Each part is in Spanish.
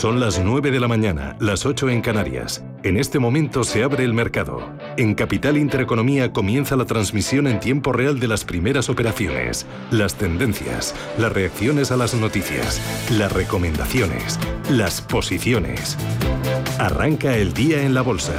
Son las 9 de la mañana, las 8 en Canarias. En este momento se abre el mercado. En Capital Intereconomía comienza la transmisión en tiempo real de las primeras operaciones, las tendencias, las reacciones a las noticias, las recomendaciones, las posiciones. Arranca el día en la bolsa.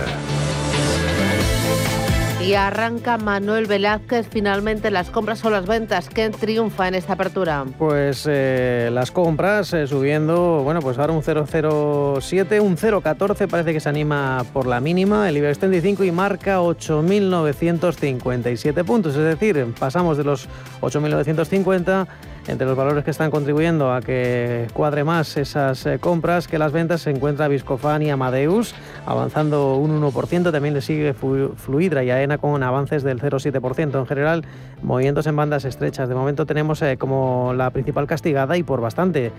Y arranca Manuel Velázquez finalmente las compras o las ventas. ¿Quién triunfa en esta apertura? Pues eh, las compras eh, subiendo, bueno, pues ahora un 0,07, un 0,14 parece que se anima por la mínima. El IBEX 35 y marca 8.957 puntos, es decir, pasamos de los 8.950 entre los valores que están contribuyendo a que cuadre más esas eh, compras que las ventas se encuentra Viscofan y Amadeus avanzando un 1%, también le sigue Fluidra y AENA con avances del 0,7%. En general, movimientos en bandas estrechas. De momento tenemos eh, como la principal castigada y por bastante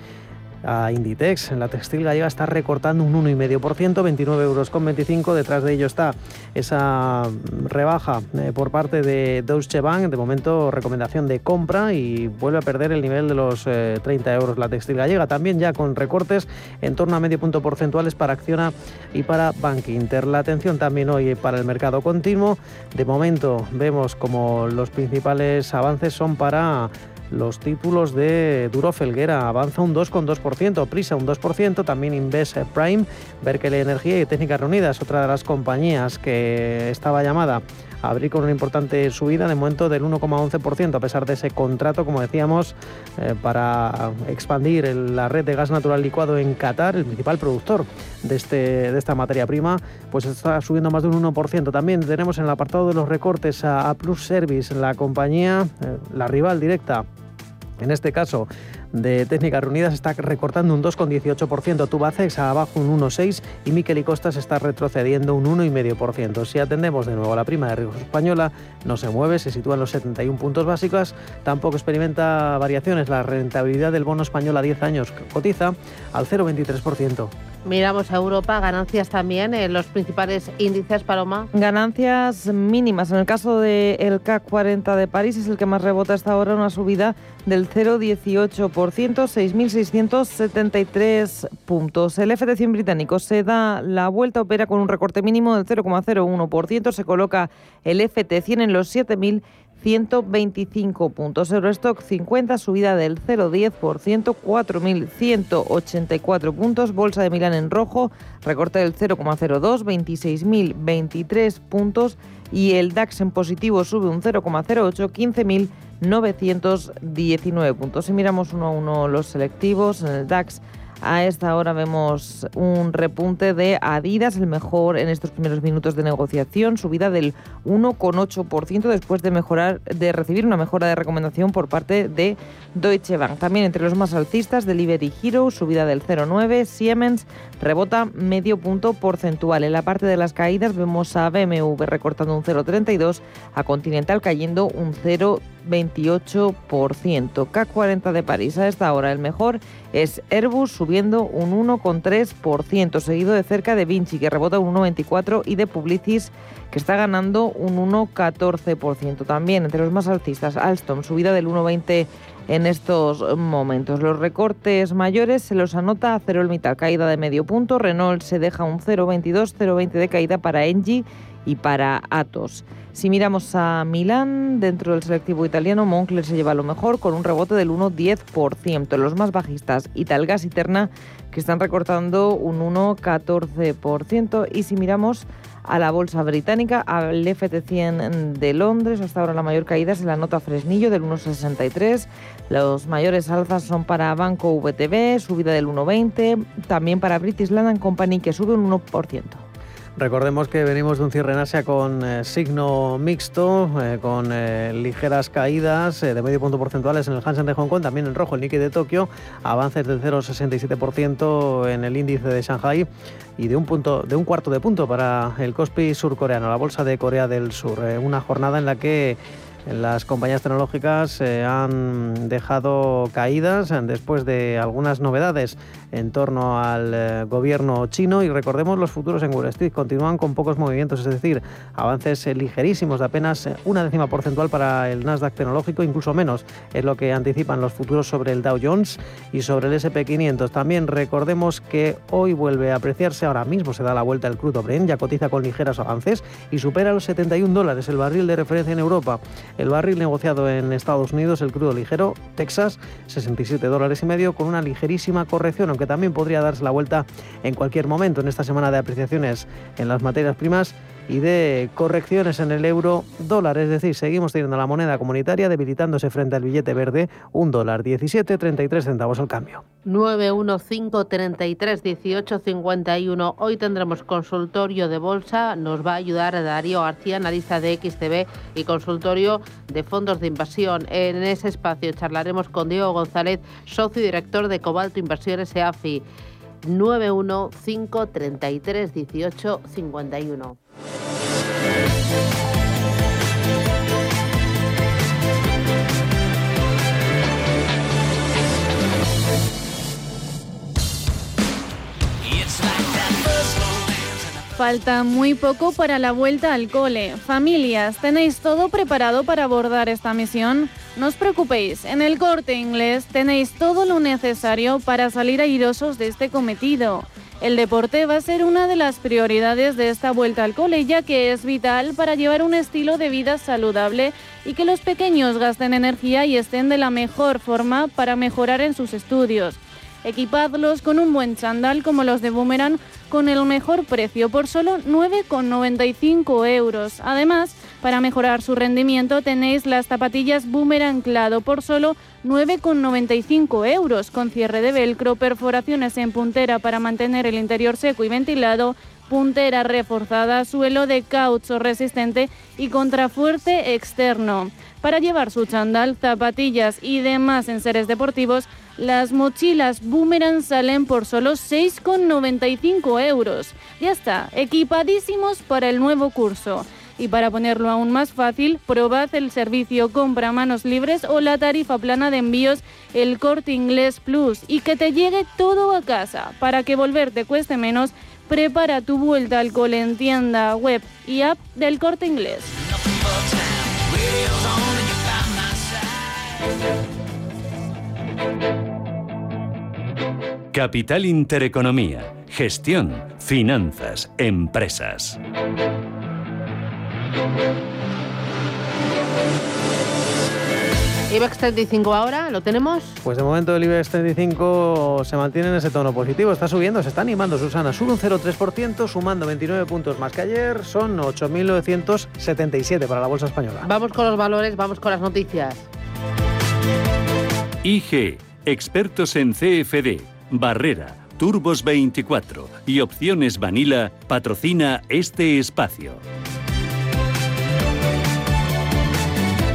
a Inditex. La textil gallega está recortando un 1,5%, 29 euros con 25. Detrás de ello está esa rebaja eh, por parte de Deutsche Bank. De momento, recomendación de compra y vuelve a perder el nivel de los 30 eh, euros la textil gallega. También ya con recortes en torno a medio punto porcentuales para Acciona y para Bank Inter. La atención también hoy para el mercado continuo. De momento vemos como los principales avances son para los títulos de Duro Felguera avanza un 2,2%, Prisa un 2%, también Inves Prime, Berkeley Energía y Técnicas Reunidas, otra de las compañías que estaba llamada a abrir con una importante subida de momento del 1,11%, a pesar de ese contrato, como decíamos, eh, para expandir la red de gas natural licuado en Qatar, el principal productor de, este, de esta materia prima, pues está subiendo más de un 1%. También tenemos en el apartado de los recortes a, Plus Service, la compañía, eh, la rival directa en este caso de Técnicas Reunidas está recortando un 2,18%, Tubacex abajo un 1,6% y Miquel y Costas está retrocediendo un 1,5%. Si atendemos de nuevo a la prima de riesgo española, no se mueve, se sitúa en los 71 puntos básicos, tampoco experimenta variaciones. La rentabilidad del bono español a 10 años cotiza al 0,23%. Miramos a Europa, ganancias también en los principales índices, Paloma. Ganancias mínimas. En el caso del CAC 40 de París es el que más rebota hasta ahora, una subida del 0,18%, 6.673 puntos. El FT100 británico se da la vuelta, opera con un recorte mínimo del 0,01%, se coloca el FT100 en los 7.000 125 puntos. Eurostock 50, subida del 0,10%, 4.184 puntos. Bolsa de Milán en rojo, recorte del 0,02, 26.023 puntos. Y el DAX en positivo sube un 0,08, 15.919 puntos. Si miramos uno a uno los selectivos, en el DAX a esta hora vemos un repunte de Adidas, el mejor en estos primeros minutos de negociación, subida del 1,8% después de mejorar, de recibir una mejora de recomendación por parte de Deutsche Bank. También entre los más alcistas, Delivery Hero, subida del 0,9, Siemens rebota medio punto porcentual. En la parte de las caídas vemos a BMW recortando un 0,32, a Continental cayendo un 0,28%. K40 de París a esta hora el mejor es Airbus subiendo un 1,3%, seguido de cerca de Vinci que rebota un 1,24% y de Publicis que está ganando un 1,14%. También entre los más alcistas, Alstom subida del 1,20% en estos momentos. Los recortes mayores se los anota Mittal, caída de medio punto, Renault se deja un 0,22, 0,20 de caída para Engie y para Atos. Si miramos a Milán, dentro del selectivo italiano, Moncler se lleva lo mejor con un rebote del 1,10%. Los más bajistas, Italgas y Terna, que están recortando un 1,14%. Y si miramos a la bolsa británica, al FT100 de Londres. Hasta ahora la mayor caída es la nota Fresnillo del 1,63. Los mayores alzas son para Banco VTB, subida del 1,20. También para British Land Company, que sube un 1%. Recordemos que venimos de un cierre en Asia con eh, signo mixto, eh, con eh, ligeras caídas de medio punto porcentuales en el Hansen de Hong Kong, también en rojo el Nikkei de Tokio, avances del 0,67% en el índice de Shanghai y de un, punto, de un cuarto de punto para el Kospi surcoreano, la bolsa de Corea del Sur. una jornada en la que Las compañías tecnológicas eh, han dejado caídas eh, después de algunas novedades en torno al eh, gobierno chino y recordemos los futuros en Wall Street continúan con pocos movimientos, es decir, avances ligerísimos de apenas una décima porcentual para el Nasdaq tecnológico, incluso menos es lo que anticipan los futuros sobre el Dow Jones y sobre el SP500. También recordemos que hoy vuelve a apreciarse, ahora mismo se da la vuelta el crudo Brent, ya cotiza con ligeros avances y supera los 71 dólares el barril de referencia en Europa. El barril negociado en Estados Unidos, el crudo ligero, Texas, 67 dólares y medio, con una ligerísima corrección, aunque también podría darse la vuelta en cualquier momento. En esta semana de apreciaciones en las materias primas y de correcciones en el euro dólar, es decir, seguimos teniendo la moneda comunitaria debilitándose frente al billete verde, un dólar 17, 33 centavos al cambio. 915331851. Hoy tendremos consultorio de bolsa, nos va a ayudar Darío García, analista de XTB y consultorio de fondos de inversión. En ese espacio charlaremos con Diego González, socio y director de Cobalto Inversiones EAFI. 915331851. Falta muy poco para la vuelta al cole. Familias, ¿tenéis todo preparado para abordar esta misión? No os preocupéis, en el corte inglés tenéis todo lo necesario para salir airosos de este cometido. El deporte va a ser una de las prioridades de esta vuelta al cole, ya que es vital para llevar un estilo de vida saludable y que los pequeños gasten energía y estén de la mejor forma para mejorar en sus estudios. Equipadlos con un buen chándal como los de Boomerang con el mejor precio por solo 9,95 euros. Además, para mejorar su rendimiento tenéis las zapatillas Boomerang anclado por solo 9,95 euros, con cierre de velcro, perforaciones en puntera para mantener el interior seco y ventilado, puntera reforzada, suelo de caucho resistente y contrafuerte externo. Para llevar su chandal, zapatillas y demás enseres deportivos, las mochilas Boomerang salen por solo 6,95 euros. Ya está, equipadísimos para el nuevo curso. Y para ponerlo aún más fácil, probad el servicio compra manos libres o la tarifa plana de envíos El Corte Inglés Plus y que te llegue todo a casa. Para que volver te cueste menos, prepara tu vuelta al cole en tienda, web y app del Corte Inglés. Capital Intereconomía, gestión, finanzas, empresas. IBEX 35 ahora, ¿lo tenemos? Pues de momento el IBEX 35 se mantiene en ese tono positivo, está subiendo, se está animando Susana, sube un 0,3%, sumando 29 puntos más que ayer, son 8.977 para la Bolsa Española. Vamos con los valores, vamos con las noticias. IG, expertos en CFD, Barrera, Turbos 24 y Opciones Vanilla, patrocina este espacio.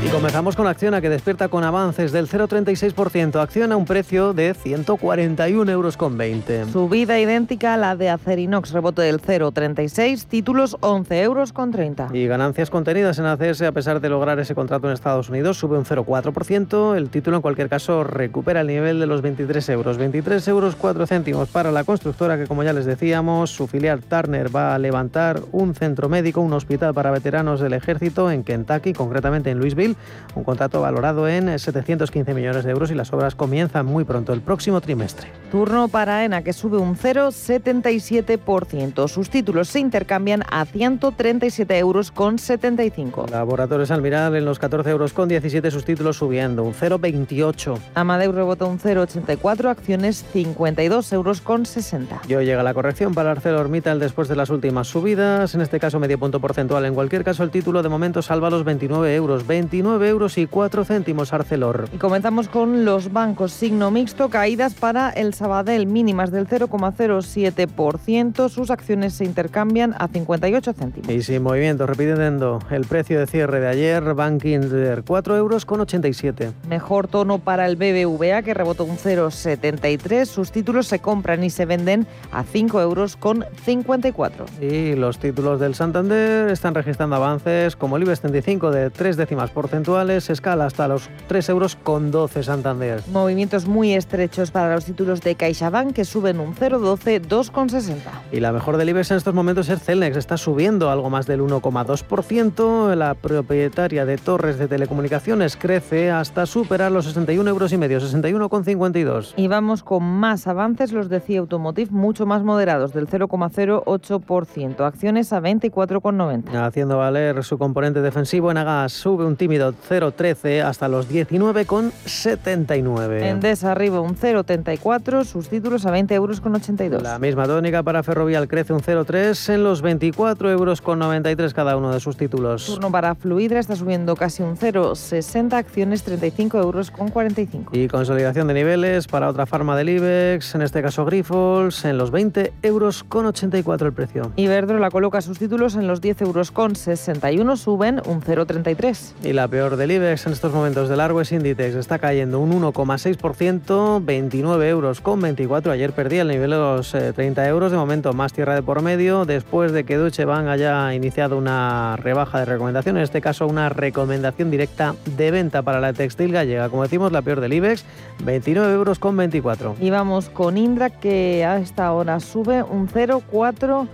Y comenzamos con Acciona que despierta con avances del 0,36%. Acciona a un precio de 141 euros con 20. Subida idéntica a la de Acerinox, rebote del 0,36, títulos 11 euros con 30. Y ganancias contenidas en ACS a pesar de lograr ese contrato en Estados Unidos, sube un 0,4%. El título en cualquier caso recupera el nivel de los 23 euros. 23 euros 4 céntimos para la constructora que como ya les decíamos, su filial Turner va a levantar un centro médico, un hospital para veteranos del ejército en Kentucky, concretamente en Louisville un contrato valorado en 715 millones de euros y las obras comienzan muy pronto, el próximo trimestre. Turno para ENA, que sube un 0,77%. Sus títulos se intercambian a 137 euros con 75. Laboratorios Almiral en los 14 euros con 17, sus títulos subiendo un 0,28. Amadeus rebota un 0,84, acciones 52 euros con 60. Y hoy llega la corrección para ArcelorMittal después de las últimas subidas, en este caso medio punto porcentual. En cualquier caso, el título de momento salva los 29 euros, 29 euros y 4 céntimos Arcelor. Y comenzamos con los bancos signo mixto, caídas para el Sabadell mínimas del 0,07%. Sus acciones se intercambian a 58 céntimos. Y sin movimiento, repitiendo el precio de cierre de ayer, Banking 4 euros con 87. Mejor tono para el BBVA que rebotó un 0,73. Sus títulos se compran y se venden a 5 euros con 54. Y los títulos del Santander están registrando avances como el IBEX 35 de 3 décimas por porcentuales, escala hasta los 3 euros con 12 Santander. Movimientos muy estrechos para los títulos de CaixaBank que suben un 0,12, 2,60. Y la mejor del IBEX en estos momentos es Celnex, está subiendo algo más del 1,2%. La propietaria de torres de telecomunicaciones crece hasta superar los 61 euros y medio, 61,52. Y vamos con más avances, los decía Automotive, mucho más moderados, del 0,08%. Acciones a 24,90. Haciendo valer su componente defensivo, en Agas sube un tímido 0,13 hasta los 19,79. Endesa arriba un 0,34, sus títulos a 20 euros con 82. La misma tónica para Ferrovial crece un 0,3 en los 24 euros con 93 cada uno de sus títulos. Turno para Fluidra está subiendo casi un 0,60, acciones 35 euros con 45. Y consolidación de niveles para otra farma del IBEX, en este caso Grifols, en los 20 euros con 84 el precio. Iberdrola coloca sus títulos en los 10 euros con 61, suben un 0,33. Y la peor del IBEX en estos momentos de largo es Inditex, está cayendo un 1,6%, 29 euros con 24. Ayer perdía el nivel de los 30 eh, euros, de momento más tierra de por medio, después de que Deutsche Bank haya iniciado una rebaja de recomendación, en este caso una recomendación directa de venta para la textil gallega. Como decimos, la peor del IBEX, 29 euros con 24. Y vamos con Indra, que a esta hora sube un 0,4%.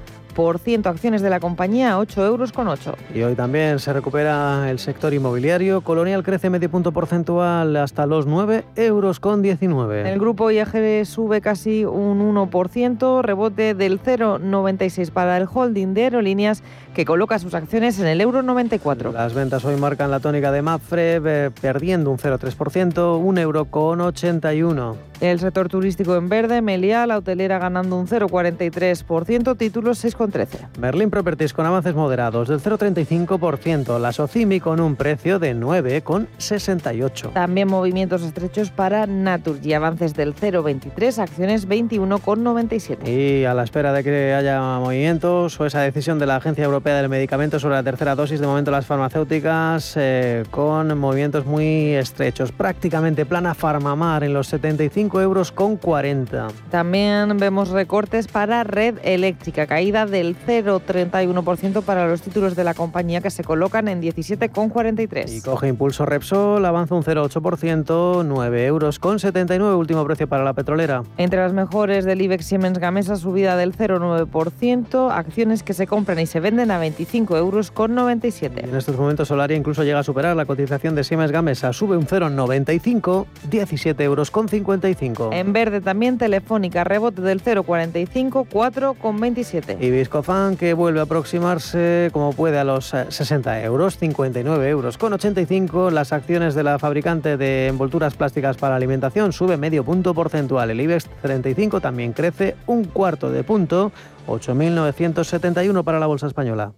Acciones de la compañía 8 euros con 8. Y hoy también se recupera el sector inmobiliario. Colonial crece medio punto porcentual hasta los 9 euros con 19. El grupo IAG sube casi un 1%, rebote del 0,96 para el holding de aerolíneas que coloca sus acciones en el euro 94. Las ventas hoy marcan la tónica de Mapfre, eh, perdiendo un 0,3%, un euro con 81. El sector turístico en verde, Meliá, la hotelera ganando un 0,43%, títulos 6,13. Berlín Properties con avances moderados del 0,35%, la Socimi con un precio de 9,68. También movimientos estrechos para Naturgy, avances del 0,23, acciones 21,97. Y a la espera de que haya movimientos o esa decisión de la Agencia Europea del Medicamento sobre la tercera dosis, de momento las farmacéuticas eh, con movimientos muy estrechos. Prácticamente plana Farmamar en los 75 euros con 40. También vemos recortes para Red Eléctrica, caída del 0,31% para los títulos de la compañía que se colocan en 17,43. Y coge impulso Repsol, avanza un 0,8%, 9 euros con 79, último precio para la petrolera. Entre las mejores del IBEX Siemens Gamesa, subida del 0,9%, acciones que se compran y se venden a 25 euros con 97. En estos momentos Solaria incluso llega a superar la cotización de Siemens Gamesa, sube un 0,95, 17 euros con 55. En verde también Telefónica, rebote del 0,45, 4,27. Y Viscofan que vuelve a aproximarse como puede a los 60 eh, euros, 59 euros con 85. Las acciones de la fabricante de envolturas plásticas para alimentación sube medio punto porcentual. El IBEX 35 también crece un cuarto de punto 8.971 para la Bolsa Española.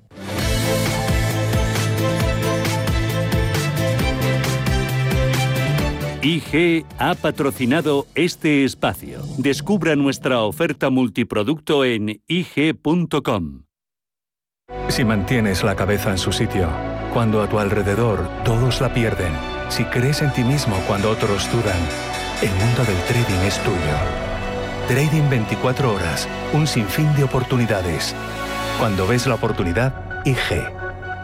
IG ha patrocinado este espacio. Descubra nuestra oferta multiproducto en IG.com. Si mantienes la cabeza en su sitio, cuando a tu alrededor todos la pierden, si crees en ti mismo cuando otros dudan, el mundo del trading es tuyo. Trading 24 horas, un sinfín de oportunidades. Cuando ves la oportunidad, IG.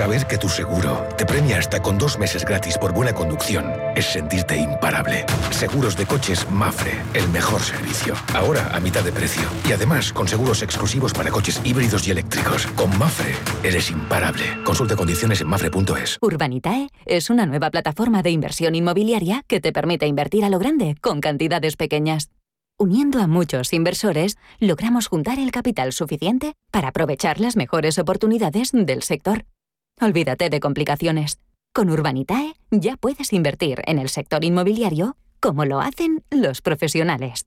Saber que tu seguro te premia hasta con dos meses gratis por buena conducción es sentirte imparable. Seguros de coches Mafre, el mejor servicio. Ahora a mitad de precio. Y además con seguros exclusivos para coches híbridos y eléctricos. Con Mafre eres imparable. Consulta condiciones en mafre.es. Urbanitae es una nueva plataforma de inversión inmobiliaria que te permite invertir a lo grande con cantidades pequeñas. Uniendo a muchos inversores, logramos juntar el capital suficiente para aprovechar las mejores oportunidades del sector. Olvídate de complicaciones. Con Urbanitae ya puedes invertir en el sector inmobiliario como lo hacen los profesionales.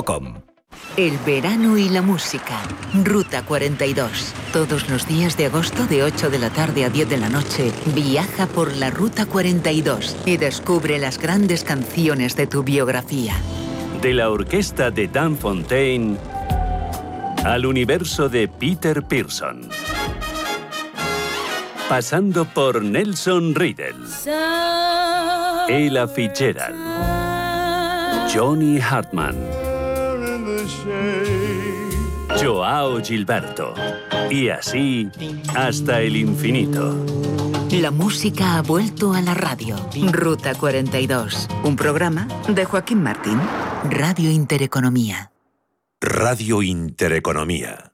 El verano y la música. Ruta 42. Todos los días de agosto de 8 de la tarde a 10 de la noche, viaja por la Ruta 42 y descubre las grandes canciones de tu biografía. De la orquesta de Dan Fontaine al universo de Peter Pearson. Pasando por Nelson Riddle, Ella Fitzgerald, Johnny Hartman. Joao Gilberto. Y así hasta el infinito. La música ha vuelto a la radio. Ruta 42. Un programa de Joaquín Martín. Radio Intereconomía. Radio Intereconomía.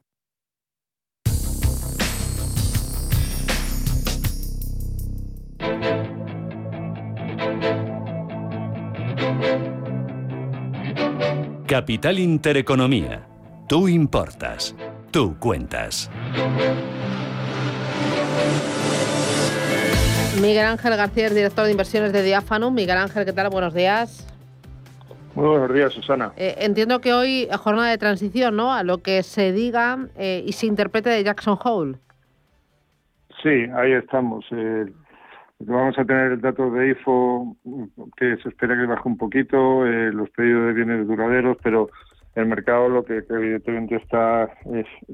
Capital Intereconomía. Tú importas. Tú cuentas. Miguel Ángel García, director de inversiones de Diáfano. Miguel Ángel, ¿qué tal? Buenos días. Muy buenos días, Susana. Eh, entiendo que hoy es jornada de transición, ¿no? A lo que se diga eh, y se interprete de Jackson Hole. Sí, ahí estamos. Eh, vamos a tener el dato de IFO que se espera que baje un poquito, los pedidos de bienes duraderos, pero el mercado lo que, evidentemente está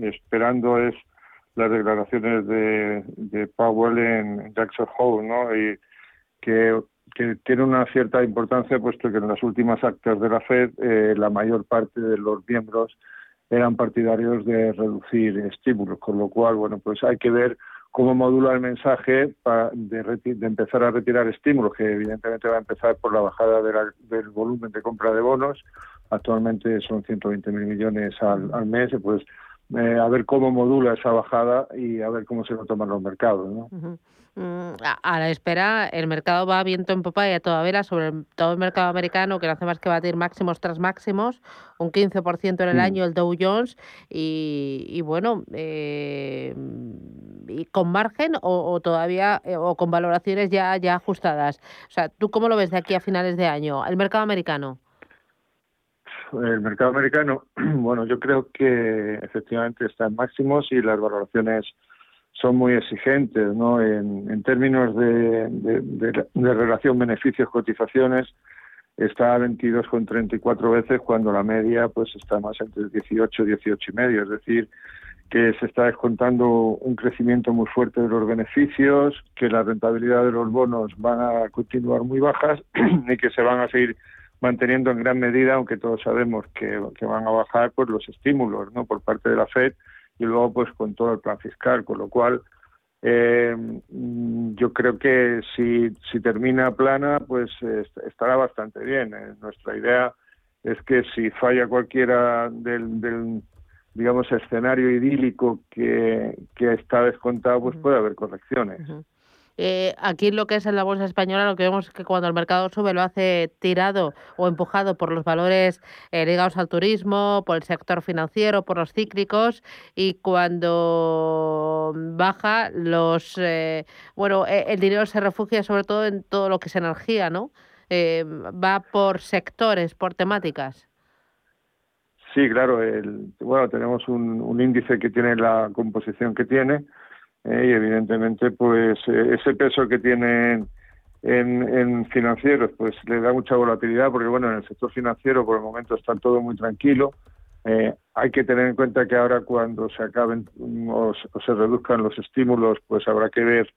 esperando es las declaraciones de, Powell en Jackson Hole, ¿no? Y que, tiene una cierta importancia puesto que en las últimas actas de la Fed eh, la mayor parte de los miembros eran partidarios de reducir estímulos, con lo cual, bueno, pues hay que ver cómo modula el mensaje de, de, empezar a retirar estímulos, que evidentemente va a empezar por la bajada del volumen de compra de bonos. Actualmente son 120 mil millones al, mes, pues eh, a ver cómo modula esa bajada y a ver cómo se lo toman los mercados. ¿no? Mm, a la espera, el mercado va viento en popa y a toda vela sobre todo el mercado americano, que no hace más que batir máximos tras máximos, un 15% en el año el Dow Jones, y, bueno, eh, y con margen o, todavía eh, o con valoraciones ya, ya ajustadas. O sea, ¿tú cómo lo ves de aquí a finales de año, el mercado americano? El mercado americano, bueno, yo creo que efectivamente está en máximos y las valoraciones son muy exigentes, ¿no? En, términos de, de, relación beneficios-cotizaciones, está a 22,34 veces cuando la media pues está más entre 18 y 18 y medio, es decir, que se está descontando un crecimiento muy fuerte de los beneficios, que la rentabilidad de los bonos van a continuar muy bajas y que se van a seguir manteniendo en gran medida, aunque todos sabemos que, que van a bajar pues los estímulos, ¿no? Por parte de la Fed y luego pues con todo el plan fiscal, con lo cual eh, yo creo que si, si termina plana pues estará bastante bien. Eh, nuestra idea es que si falla cualquiera del, del digamos escenario idílico que, que está descontado pues puede haber correcciones. Eh, aquí lo que es en la bolsa española, lo que vemos es que cuando el mercado sube lo hace tirado o empujado por los valores eh, ligados al turismo, por el sector financiero, por los cíclicos y cuando baja los eh, bueno el dinero se refugia sobre todo en todo lo que es energía, ¿no? va por sectores, por temáticas. Sí, claro. Bueno, tenemos un índice que tiene la composición que tiene ¿eh? y evidentemente pues eh, ese peso que tienen en, financieros pues le da mucha volatilidad porque bueno en el sector financiero por el momento está todo muy tranquilo eh, hay que tener en cuenta que ahora cuando se acaben o, se reduzcan los estímulos pues habrá que ver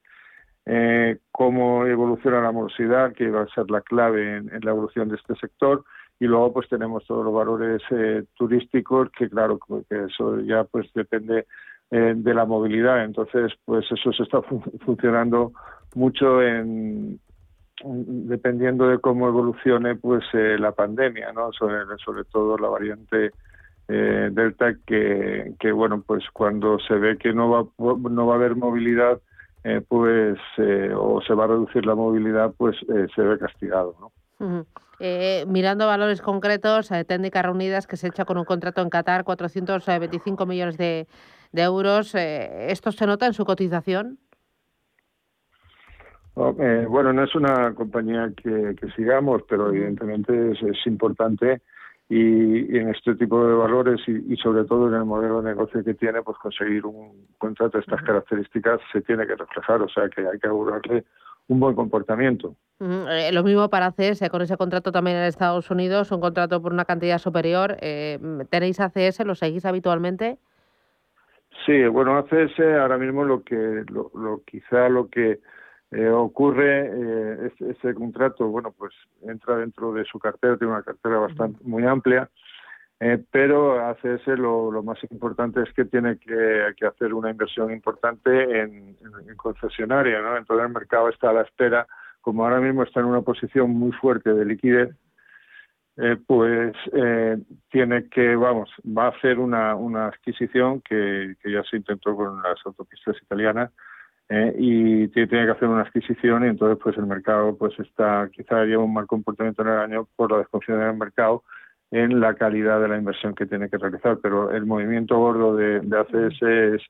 cómo evoluciona la morosidad que va a ser la clave en, la evolución de este sector y luego pues tenemos todos los valores turísticos que claro que eso ya pues depende eh, de la movilidad. Entonces, pues eso se está funcionando mucho en, dependiendo de cómo evolucione pues eh, la pandemia, ¿no? Sobre, todo la variante eh, Delta que, que, bueno, pues cuando se ve que no va, no va a haber movilidad, eh, pues, o se va a reducir la movilidad, pues se ve castigado, ¿no? mirando valores concretos, técnicas reunidas que se echa con un contrato en Qatar, 425 millones de, de euros. ¿Esto se nota en su cotización? Eh, bueno, no es una compañía que, sigamos, pero evidentemente es, importante y, en este tipo de valores y, sobre todo en el modelo de negocio que tiene, pues conseguir un contrato de estas características se tiene que reflejar, o sea que hay que augurarle un buen comportamiento. Eh, lo mismo para ACS, con ese contrato también en Estados Unidos, un contrato por una cantidad superior. Eh, ¿Tenéis ACS? ¿Lo seguís habitualmente? Sí, bueno, ACS ahora mismo lo que, lo, lo quizá lo que eh, ocurre eh, ese, contrato, bueno, pues entra dentro de su cartera, tiene una cartera bastante muy amplia, eh, pero ACS lo, lo más importante es que tiene que, hacer una inversión importante en, concesionaria, ¿no? Entonces el mercado está a la espera, como ahora mismo está en una posición muy fuerte de liquidez, eh, pues eh, tiene que, vamos, va a hacer una, una adquisición que, que ya se intentó con las autopistas italianas, eh, y tiene que hacer una adquisición y entonces pues el mercado pues está quizá lleva un mal comportamiento en el año por la desconfianza del mercado en la calidad de la inversión que tiene que realizar pero el movimiento gordo de, de ACS es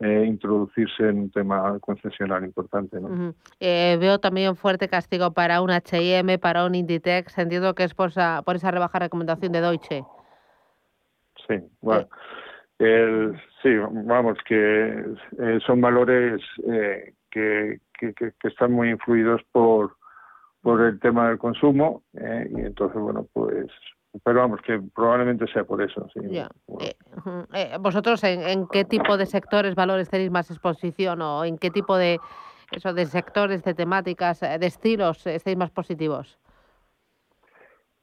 eh, introducirse en un tema concesional importante. ¿no? eh, veo también fuerte castigo para un H&M, para un Inditex. Entiendo que es por esa, por esa rebaja recomendación de Deutsche. Sí, bueno. El, sí, vamos, que eh, son valores eh, que, que, están muy influidos por, por el tema del consumo eh, y entonces, bueno, pues, pero vamos, que probablemente sea por eso. Sí. ¿Vosotros en, qué tipo de sectores, valores tenéis más exposición o en qué tipo de, eso, de sectores, de temáticas, de estilos estáis más positivos?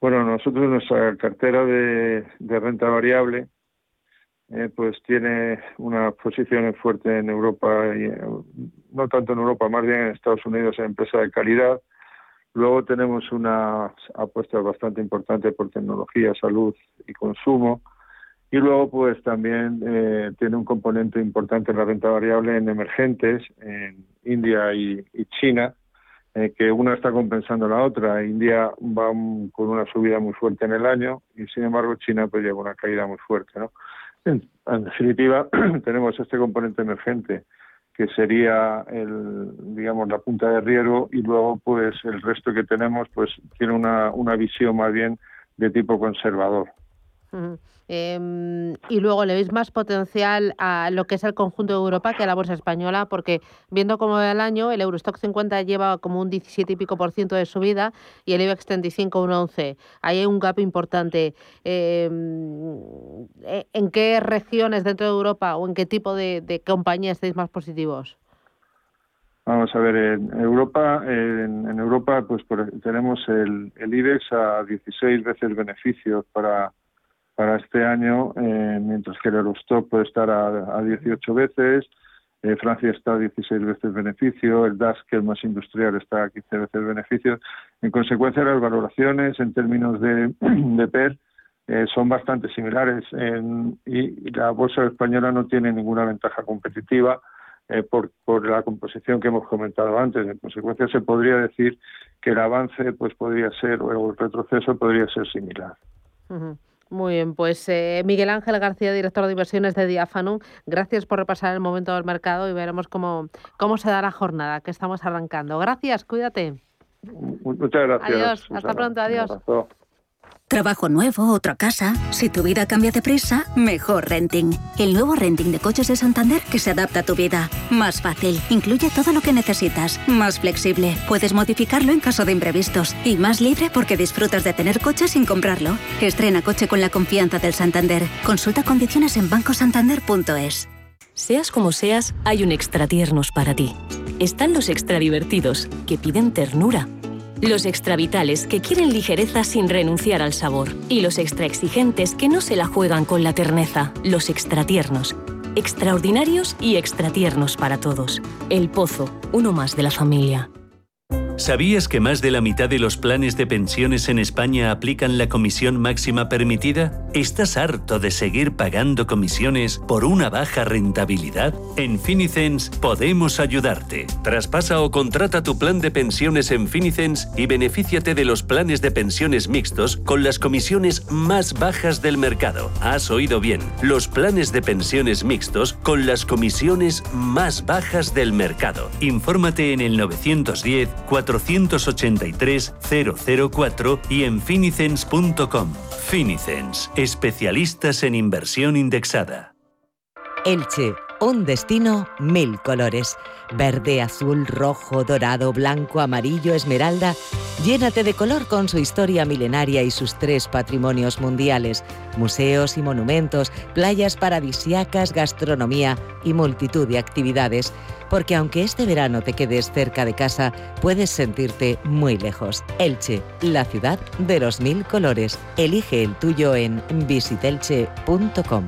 Bueno, nosotros nuestra cartera de, de renta variable eh, pues tiene una posición fuerte en Europa, y, eh, no tanto en Europa, más bien en Estados Unidos en empresa de calidad. Luego tenemos una apuesta bastante importante por tecnología, salud y consumo. Y luego, pues también eh, tiene un componente importante en la renta variable en emergentes, en India y, China, que una está compensando la otra. India va con una subida muy fuerte en el año y, sin embargo, China pues lleva una caída muy fuerte, ¿no? En, definitiva, tenemos este componente emergente que sería el, digamos, la punta de riesgo y luego, pues, el resto que tenemos, pues, tiene una, una visión más bien de tipo conservador. Em, y luego le veis más potencial a lo que es el conjunto de Europa que a la bolsa española, porque viendo cómo va el año, el Eurostock 50 lleva como un 17 y pico por ciento de subida y el IBEX 35 un 11. Ahí hay un gap importante. Em, e, ¿En qué regiones dentro de Europa o en qué tipo de, de compañía estáis más positivos? Vamos a ver, en Europa, en, Europa pues tenemos el, el IBEX a 16 veces beneficios para para este año, eh, mientras que el Eurostock puede estar a, a 18 veces, eh, Francia está a 16 veces beneficio, el DAS, que es más industrial, está a 15 veces beneficio. En consecuencia, las valoraciones en términos de, de PER eh, son bastante similares y, la bolsa española no tiene ninguna ventaja competitiva por, por la composición que hemos comentado antes. En consecuencia, se podría decir que el avance pues podría ser, o el retroceso podría ser similar. Muy bien, pues eh, Miguel Ángel García, director de inversiones de Diáfano, gracias por repasar el momento del mercado y veremos cómo, cómo se da la jornada que estamos arrancando. Gracias, cuídate. Muchas gracias. Adiós, hasta pronto, adiós. Trabajo nuevo, otra casa. Si tu vida cambia de prisa, mejor renting. El nuevo renting de coches de Santander que se adapta a tu vida. Más fácil, incluye todo lo que necesitas. Más flexible, puedes modificarlo en caso de imprevistos. Y más libre porque disfrutas de tener coche sin comprarlo. Estrena coche con la confianza del Santander. Consulta condiciones en bancosantander.es. Seas como seas, hay un extra tiernos para ti. Están los extra divertidos, que piden ternura los extra vitales que quieren ligereza sin renunciar al sabor. Y los extra exigentes que no se la juegan con la terneza. Los extra tiernos. Extraordinarios y extra tiernos para todos. El Pozo, uno más de la familia. ¿Sabías que más de la mitad de los planes de pensiones en España aplican la comisión máxima permitida? ¿Estás harto de seguir pagando comisiones por una baja rentabilidad? En Finicens podemos ayudarte. Traspasa o contrata tu plan de pensiones en Finicens y benefíciate de los planes de pensiones mixtos con las comisiones más bajas del mercado. Has oído bien, los planes de pensiones mixtos con las comisiones más bajas del mercado. Infórmate en el 910 483 004 y en finicens.com. Finicens, especialistas en inversión indexada. Elche, un destino mil colores. Verde, azul, rojo, dorado, blanco, amarillo, esmeralda. Llénate de color con su historia milenaria y sus tres patrimonios mundiales, museos y monumentos, playas paradisiacas, gastronomía y multitud de actividades. Porque aunque este verano te quedes cerca de casa, puedes sentirte muy lejos. Elche, la ciudad de los mil colores. Elige el tuyo en visitelche.com.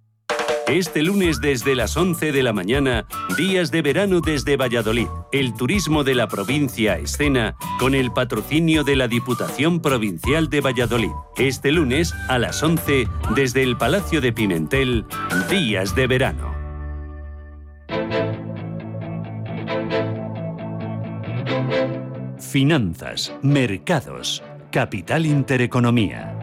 Este lunes desde las 11 de la mañana, días de verano desde Valladolid. El turismo de la provincia escena con el patrocinio de la Diputación Provincial de Valladolid. Este lunes a las 11 desde el Palacio de Pimentel, días de verano. Finanzas, mercados, capital intereconomía.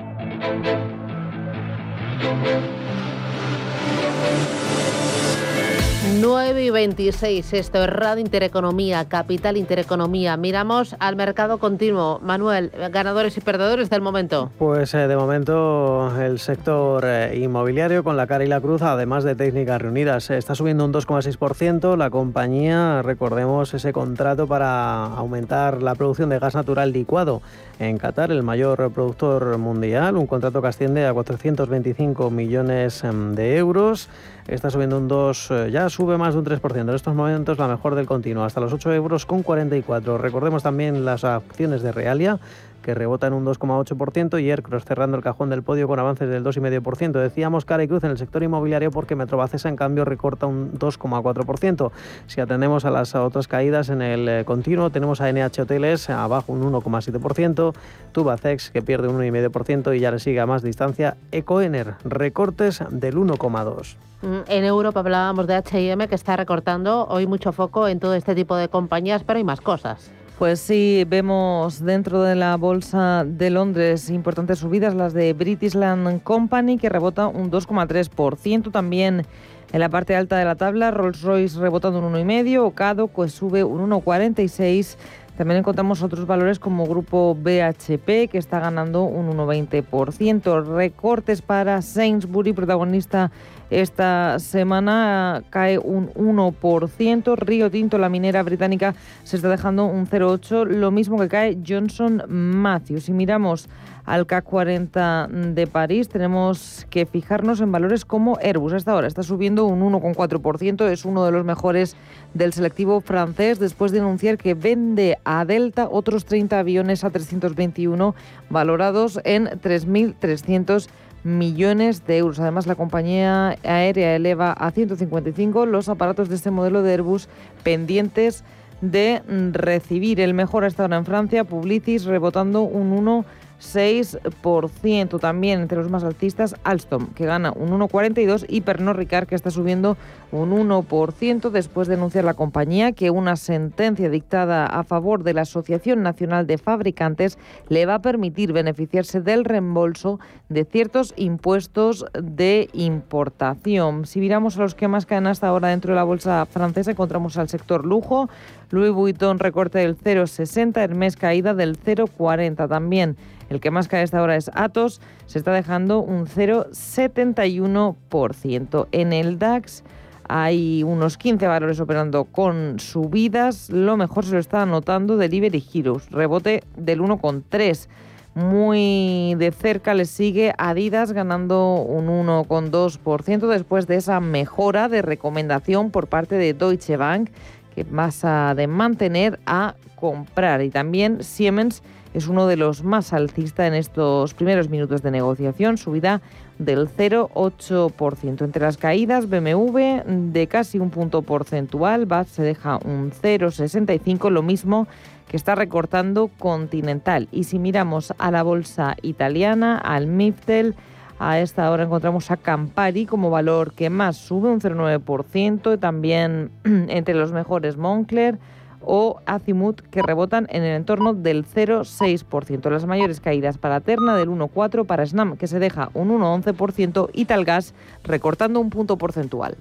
9 y 26, esto es Radio Intereconomía, Capital Intereconomía. Miramos al mercado continuo. Manuel, ganadores y perdedores del momento. Pues eh, de momento el sector eh, inmobiliario con la cara y la cruz, además de técnicas reunidas, está subiendo un 2,6%. La compañía, recordemos ese contrato para aumentar la producción de gas natural licuado en Qatar, el mayor productor mundial, un contrato que asciende a 425 millones em, de euros está subiendo un 2, eh, ya sube más de un 3%. En estos momentos la mejor del continuo, hasta los 8 euros con 44. Recordemos también las acciones de Realia, que rebotan un 2,8% y Aircross cerrando el cajón del podio con avances del 2,5%. Decíamos cara y cruz en el sector inmobiliario porque Metrobacesa en cambio recorta un 2,4%. Si atendemos a las otras caídas en el eh, continuo, tenemos a NH Hoteles abajo un 1,7%, Tubacex que pierde un 1,5% y ya le sigue a más distancia Ecoener, recortes del 1,2%. Mm, en Europa hablábamos de H&M que está recortando hoy mucho foco en todo este tipo de compañías, pero hay más cosas. Pues sí, vemos dentro de la bolsa de Londres importantes subidas, las de British Land Company, que rebota un 2,3%. También en la parte alta de la tabla, Rolls-Royce rebotando un 1,5%, Ocado pues sube un 1,46%. También encontramos otros valores como Grupo BHP, que está ganando un 1,20%. Recortes para Sainsbury, protagonista esta semana cae un 1%. Río Tinto, la minera británica, se está dejando un 0,8%, lo mismo que cae Johnson Matthews. Si miramos al CAC 40 de París, tenemos que fijarnos en valores como Airbus. Hasta ahora está subiendo un 1,4%, es uno de los mejores del selectivo francés después de anunciar que vende a Delta otros 30 aviones A321 valorados en 3.300 millones de euros. Además, la compañía aérea eleva a 155 los aparatos de este modelo de Airbus pendientes de recibir. El mejor hasta ahora en Francia, Publicis rebotando un 1 6%. También entre los más altistas, Alstom, que gana un 1,42% y Pernod Ricard, que está subiendo un 1% después de anunciar la compañía que una sentencia dictada a favor de la Asociación Nacional de Fabricantes le va a permitir beneficiarse del reembolso de ciertos impuestos de importación. Si miramos a los que más caen hasta ahora dentro de la bolsa francesa, encontramos al sector lujo, Louis Vuitton recorte del 0,60, el mes caída del 0,40 también. El que más cae hasta ahora es Atos, se está dejando un 0,71%. En el DAX hay unos 15 valores operando con subidas. Lo mejor se lo está anotando Delivery Heroes, rebote del 1,3%. Muy de cerca le sigue Adidas ganando un 1,2% después de esa mejora de recomendación por parte de Deutsche Bank que pasa de mantener a comprar. Y también Siemens es uno de los más alcistas en estos primeros minutos de negociación, subida del 0,8%. Entre las caídas, BMW de casi un punto porcentual, BAT se deja un 0,65%, lo mismo que está recortando Continental. Y si miramos a la bolsa italiana, al Miftel, a esta hora encontramos a Campari como valor que más sube un 0,9% y también entre los mejores Moncler o Azimut que rebotan en el entorno del 0,6%. Las mayores caídas para Terna del 1,4%, para Snam que se deja un 1,11% y Talgas recortando un punto porcentual.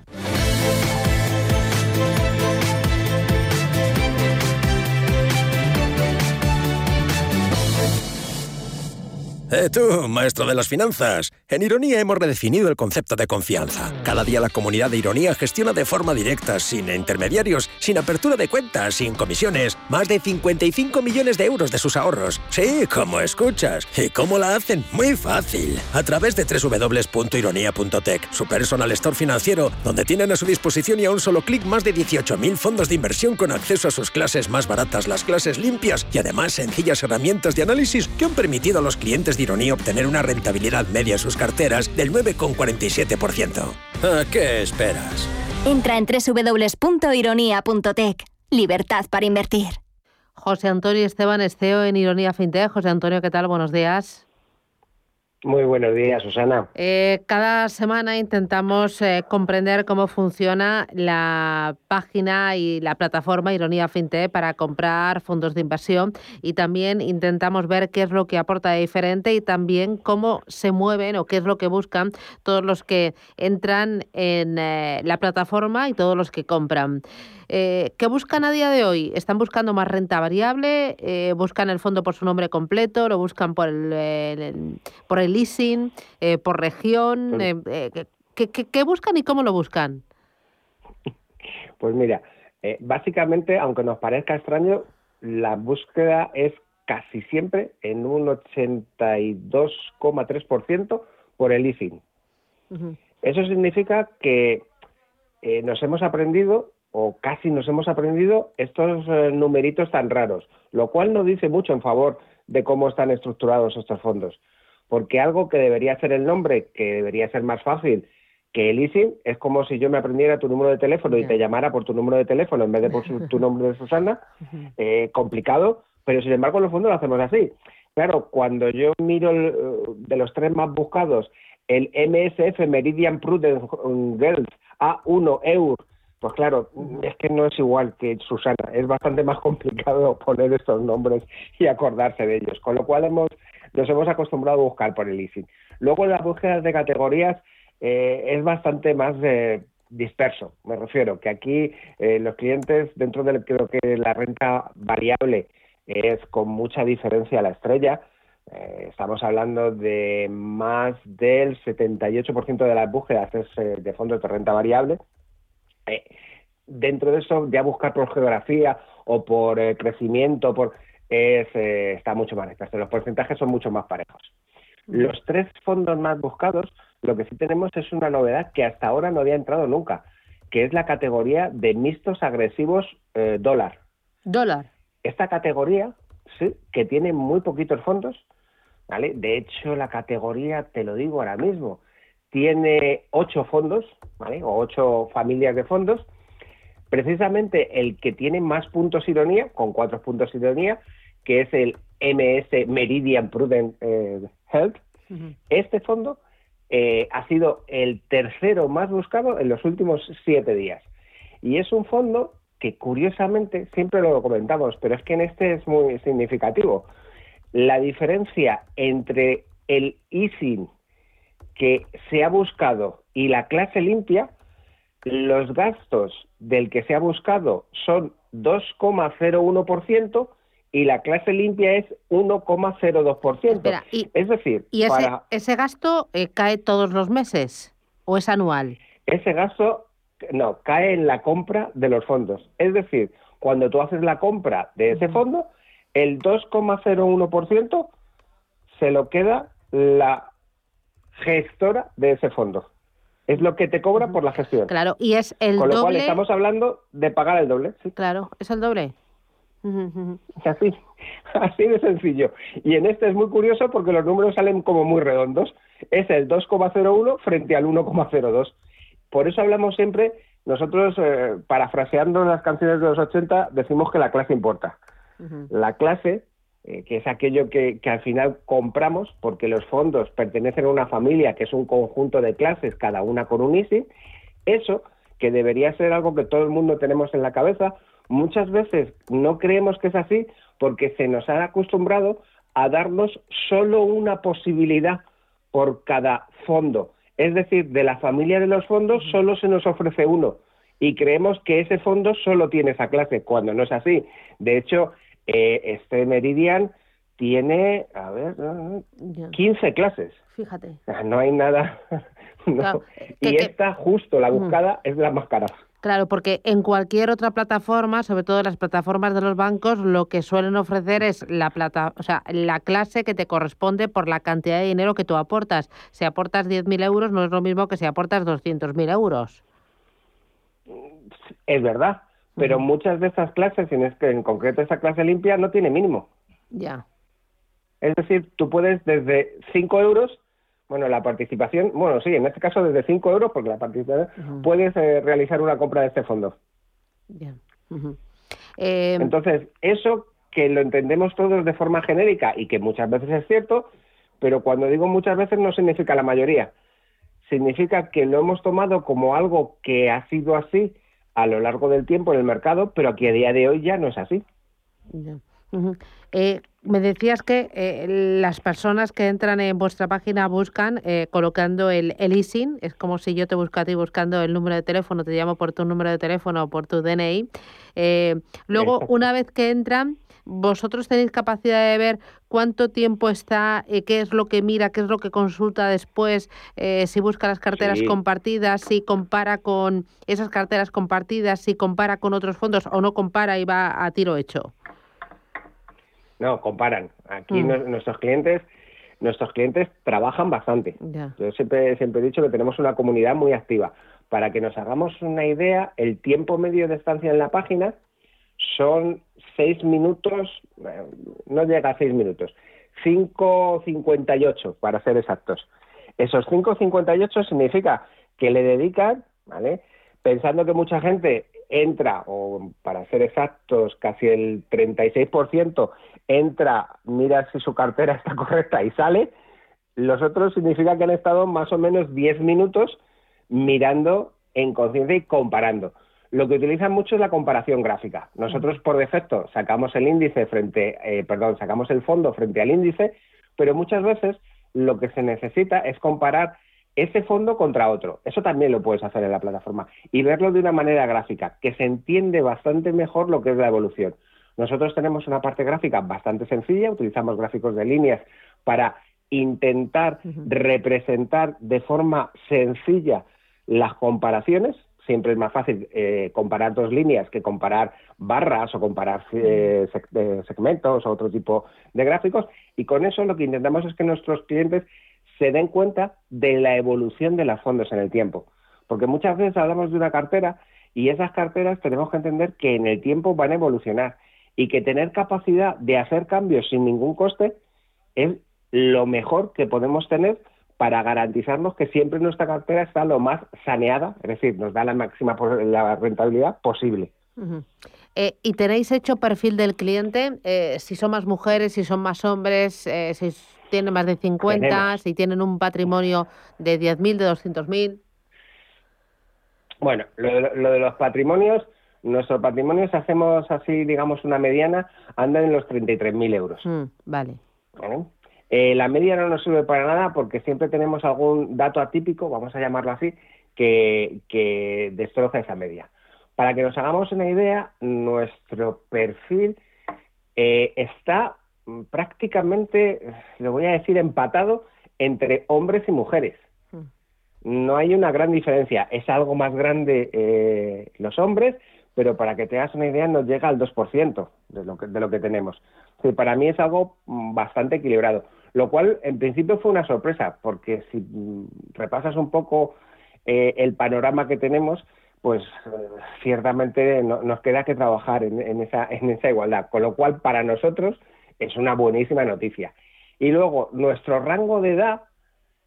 Eh, tú, maestro de las finanzas. En Ironía hemos redefinido el concepto de confianza. Cada día la comunidad de Ironía gestiona de forma directa, sin intermediarios, sin apertura de cuentas, sin comisiones, más de 55 millones de euros de sus ahorros. Sí, como escuchas. ¿Y cómo la hacen? Muy fácil. A través de www.ironía.tech, su personal store financiero, donde tienen a su disposición y a un solo clic más de 18.000 fondos de inversión con acceso a sus clases más baratas, las clases limpias y además sencillas herramientas de análisis que han permitido a los clientes de Ironía obtener una rentabilidad media en sus carteras del 9,47%. ¿A qué esperas? Entra en www.ironía.tech. Libertad para invertir. José Antonio Esteban Esteo en Ironía FinTech. José Antonio, ¿qué tal? Buenos días. Muy buenos días, Susana. Eh, cada semana intentamos eh, comprender cómo funciona la página y la plataforma Ironía FinTech para comprar fondos de inversión y también intentamos ver qué es lo que aporta de diferente y también cómo se mueven o qué es lo que buscan todos los que entran en eh, la plataforma y todos los que compran. Eh, ¿Qué buscan a día de hoy? ¿Están buscando más renta variable? Eh, ¿Buscan el fondo por su nombre completo? ¿Lo buscan por el, por el leasing? Eh, ¿Por región? ¿qué, qué, buscan y cómo lo buscan? Pues mira, básicamente, aunque nos parezca extraño, la búsqueda es casi siempre en un 82,3% por el leasing. Eso significa que nos hemos aprendido o casi nos hemos aprendido estos eh, numeritos tan raros, lo cual no dice mucho en favor de cómo están estructurados estos fondos, porque algo que debería ser el nombre, que debería ser más fácil que el leasing, es como si yo me aprendiera tu número de teléfono y te llamara por tu número de teléfono en vez de por tu nombre de Susana, eh, complicado, pero sin embargo en los fondos lo hacemos así. Claro, cuando yo miro de los tres más buscados, el MSF Meridian Prudent Girls A1 EUR pues claro, es que no es igual que Susana, es bastante más complicado poner estos nombres y acordarse de ellos, con lo cual hemos, nos hemos acostumbrado a buscar por el leasing. Luego en las búsquedas de categorías eh, es bastante más eh, disperso, me refiero, que aquí eh, los clientes, dentro de creo que la renta variable es con mucha diferencia la estrella, estamos hablando de más del 78% de las búsquedas es de fondos de renta variable, eh, dentro de eso, ya buscar por geografía o por eh, crecimiento, por es, eh, está mucho más escaso. Los porcentajes son mucho más parejos. Los tres fondos más buscados, lo que sí tenemos es una novedad que hasta ahora no había entrado nunca, que es la categoría de mixtos agresivos dólar. Dólar. Esta categoría, sí, que tiene muy poquitos fondos, ¿vale? De hecho, la categoría, te lo digo ahora mismo, tiene ocho fondos, ¿vale? O ocho familias de fondos. Precisamente el que tiene más puntos ironía, con cuatro puntos ironía, que es el MS Meridian Prudent eh, Health. Este fondo eh, ha sido el tercero más buscado en los últimos siete días. Y es un fondo que curiosamente, siempre lo comentamos, pero es que en este es muy significativo. La diferencia entre el easing que se ha buscado y la clase limpia, los gastos del que se ha buscado son 2,01% y la clase limpia es 1,02%. es decir, ¿y ese, ese gasto eh, cae todos los meses o es anual? Ese gasto no, cae en la compra de los fondos. Es decir, cuando tú haces la compra de ese fondo, el 2,01% se lo queda la gestora de ese fondo. Es lo que te cobra por la gestión. Claro, y es el Con lo cual doble. estamos hablando de pagar el doble. ¿sí? Claro, es el doble. Así, así de sencillo. Y en este es muy curioso porque los números salen como muy redondos. Es el 2,01 frente al 1,02. Por eso hablamos siempre, nosotros, eh, parafraseando las canciones de los 80, decimos que la clase importa. La clase, eh, que es aquello que, que al final compramos, porque los fondos pertenecen a una familia que es un conjunto de clases, cada una con un ISI, eso, que debería ser algo que todo el mundo tenemos en la cabeza, muchas veces no creemos que es así porque se nos ha acostumbrado a darnos solo una posibilidad por cada fondo. Es decir, de la familia de los fondos solo se nos ofrece uno y creemos que ese fondo solo tiene esa clase, cuando no es así. De hecho, eh, este Meridian tiene, a ver, 15 clases. Fíjate. No hay nada. no. Claro, y esta, justo la buscada, es la más cara. Claro, porque en cualquier otra plataforma, sobre todo en las plataformas de los bancos, lo que suelen ofrecer es la plata, o sea, la clase que te corresponde por la cantidad de dinero que tú aportas. Si aportas 10.000 euros, no es lo mismo que si aportas 200.000 euros. Es verdad, pero muchas de esas clases, en, este, en concreto esa clase limpia, no tiene mínimo. Ya. Es decir, tú puedes desde 5 euros, bueno, la participación, bueno, sí, en este caso desde 5 euros, porque la participación, puedes eh, realizar una compra de este fondo. Ujú. Eh, Entonces, eso que lo entendemos todos de forma genérica y que muchas veces es cierto, pero cuando digo muchas veces no significa la mayoría. Significa que lo hemos tomado como algo que ha sido así a lo largo del tiempo en el mercado, pero que a día de hoy ya no es así. Eh, me decías que eh, las personas que entran en vuestra página buscan eh, colocando el, el ISIN, es como si yo te busco a ti buscando el número de teléfono, te llamo por tu número de teléfono o por tu DNI. Eh, luego, Exacto. una vez que entran, vosotros tenéis capacidad de ver cuánto tiempo está, eh, qué es lo que mira, qué es lo que consulta después, eh, si busca las carteras Sí. compartidas, si compara con esas carteras compartidas, si compara con otros fondos o no compara y va a tiro hecho. No, comparan. Aquí Mm. no- nuestros clientes nuestros clientes trabajan bastante. Yo siempre, siempre he dicho que tenemos una comunidad muy activa. Para que nos hagamos una idea, el tiempo medio de estancia en la página son seis minutos, no llega a seis minutos, 5.58 para ser exactos. Esos 5.58 significa que le dedican, ¿vale? Pensando que mucha gente entra, o para ser exactos, casi el 36% entra, mira si su cartera está correcta y sale, los otros significa que han estado más o menos 10 minutos mirando en conciencia y comparando. Lo que utilizan mucho es la comparación gráfica. Nosotros por defecto sacamos el índice frente, eh, perdón, sacamos el fondo frente al índice, pero muchas veces lo que se necesita es comparar ese fondo contra otro. Eso también lo puedes hacer en la plataforma y verlo de una manera gráfica, que se entiende bastante mejor lo que es la evolución. Nosotros tenemos una parte gráfica bastante sencilla, utilizamos gráficos de líneas para intentar representar de forma sencilla las comparaciones. Siempre es más fácil eh, comparar dos líneas que comparar barras o comparar eh, seg- eh, segmentos o otro tipo de gráficos. Y con eso lo que intentamos es que nuestros clientes se den cuenta de la evolución de los fondos en el tiempo. Porque muchas veces hablamos de una cartera y esas carteras tenemos que entender que en el tiempo van a evolucionar y que tener capacidad de hacer cambios sin ningún coste es lo mejor que podemos tener para garantizarnos que siempre nuestra cartera está lo más saneada, es decir, nos da la máxima la rentabilidad posible. Eh, ¿Y tenéis hecho perfil del cliente? Eh, si son más mujeres, si son más hombres, eh, si tienen más de 50, Tenemos. si tienen un patrimonio de 10.000, de 200.000. Bueno, lo de, lo de los patrimonios, nuestros patrimonios hacemos así, digamos, una mediana, andan en los 33.000 euros. Mm, vale. ¿vale? Eh, la media no nos sirve para nada porque siempre tenemos algún dato atípico, vamos a llamarlo así, que, destroza esa media. Para que nos hagamos una idea, nuestro perfil eh, está prácticamente, lo voy a decir, empatado entre hombres y mujeres. No hay una gran diferencia. Es algo más grande eh, los hombres, pero para que te hagas una idea, nos llega al 2% de lo que, de lo que tenemos. Para mí es algo mm, bastante equilibrado. Lo cual, en principio, fue una sorpresa, porque si repasas un poco eh, el panorama que tenemos, pues eh, ciertamente nos queda que trabajar en, esa, en esa igualdad. Con lo cual, para nosotros es una buenísima noticia. Y luego, nuestro rango de edad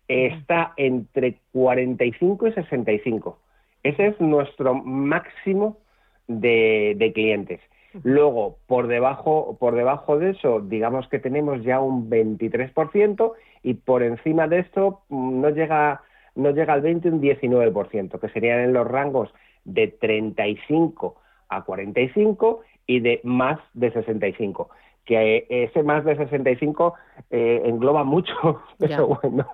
está entre 45 y 65. Ese es nuestro máximo de, clientes. Luego, por debajo, por debajo de eso, digamos que tenemos ya un 23% y por encima de esto mm, no llega, no llega al 20, un 19%, que serían en los rangos de 35 a 45 y de más de 65. Que ese más de 65 eh, engloba mucho, pero bueno,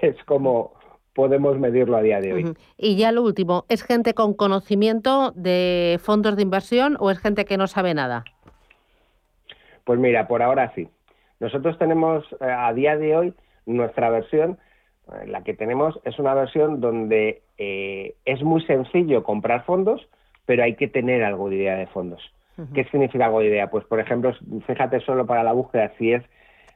es como podemos medirlo a día de hoy. Y ya lo último, ¿es gente con conocimiento de fondos de inversión o es gente que no sabe nada? Pues mira, por ahora sí. Nosotros tenemos eh, a día de hoy nuestra versión, eh, la que tenemos es una versión donde eh, es muy sencillo comprar fondos, pero hay que tener algo de idea de fondos. ¿Qué significa algo de idea? Pues por ejemplo, fíjate solo para la búsqueda, si es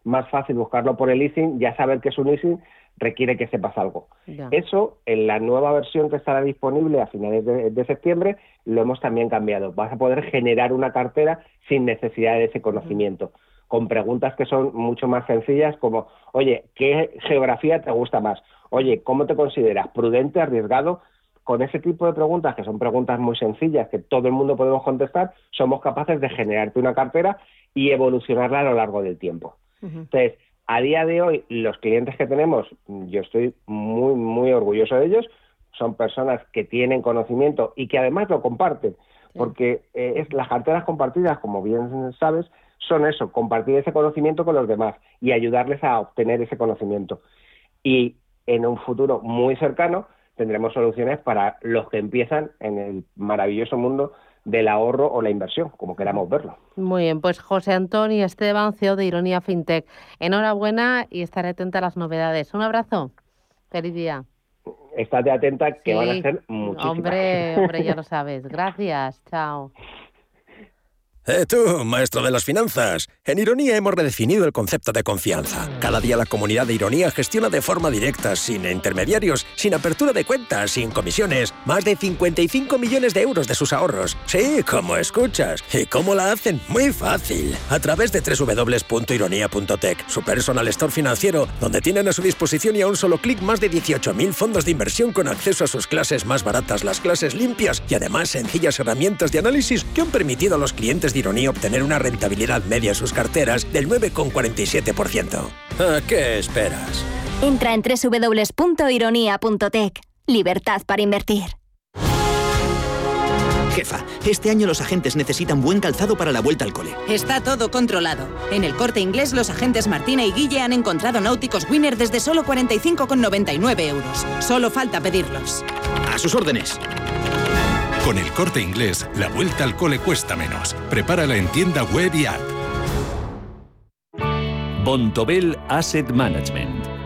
más fácil buscarlo por el leasing, ya saber que es un leasing requiere que sepas algo. Eso, en la nueva versión que estará disponible a finales de, septiembre, lo hemos también cambiado. Vas a poder generar una cartera sin necesidad de ese conocimiento, con preguntas que son mucho más sencillas como, oye, ¿qué geografía te gusta más? Oye, ¿cómo te consideras? ¿Prudente, arriesgado? Con ese tipo de preguntas, que son preguntas muy sencillas, que todo el mundo podemos contestar, somos capaces de generarte una cartera y evolucionarla a lo largo del tiempo. Entonces, a día de hoy, los clientes que tenemos, yo estoy muy, muy orgulloso de ellos, son personas que tienen conocimiento y que además lo comparten, porque eh, es, las carteras compartidas, como bien sabes, son eso, compartir ese conocimiento con los demás y ayudarles a obtener ese conocimiento. Y en un futuro muy cercano tendremos soluciones para los que empiezan en el maravilloso mundo del ahorro o la inversión, como queramos verlo. Muy bien, pues José Antonio Esteban, CEO de Ironía FinTech. Enhorabuena y estaré atenta a las novedades. Un abrazo. Feliz día. Estate atenta que van a ser muchísimas. Hombre, hombre, ya lo sabes. Gracias. Chao. Eh, tú, maestro de las finanzas. En Ironía hemos redefinido el concepto de confianza. Cada día la comunidad de Ironía gestiona de forma directa, sin intermediarios, sin apertura de cuentas, sin comisiones, más de 55 millones de euros de sus ahorros. Sí, como escuchas. ¿Y cómo la hacen? Muy fácil. A través de www.ironía.tech, su personal store financiero, donde tienen a su disposición y a un solo clic más de 18.000 fondos de inversión con acceso a sus clases más baratas, las clases limpias y además sencillas herramientas de análisis que han permitido a los clientes de Ironía obtener una rentabilidad media en sus carteras del 9,47%. ¿A qué esperas? Entra en www.ironía.tech. Libertad para invertir. Jefa, este año los agentes necesitan buen calzado para la vuelta al cole. Está todo controlado. En el corte inglés, los agentes Martina y Guille han encontrado náuticos Winner desde solo 45,99 euros. Solo falta pedirlos. A sus órdenes. Con el corte inglés, la vuelta al cole cuesta menos. Prepárala en tienda web y app. Bontobel Asset Management.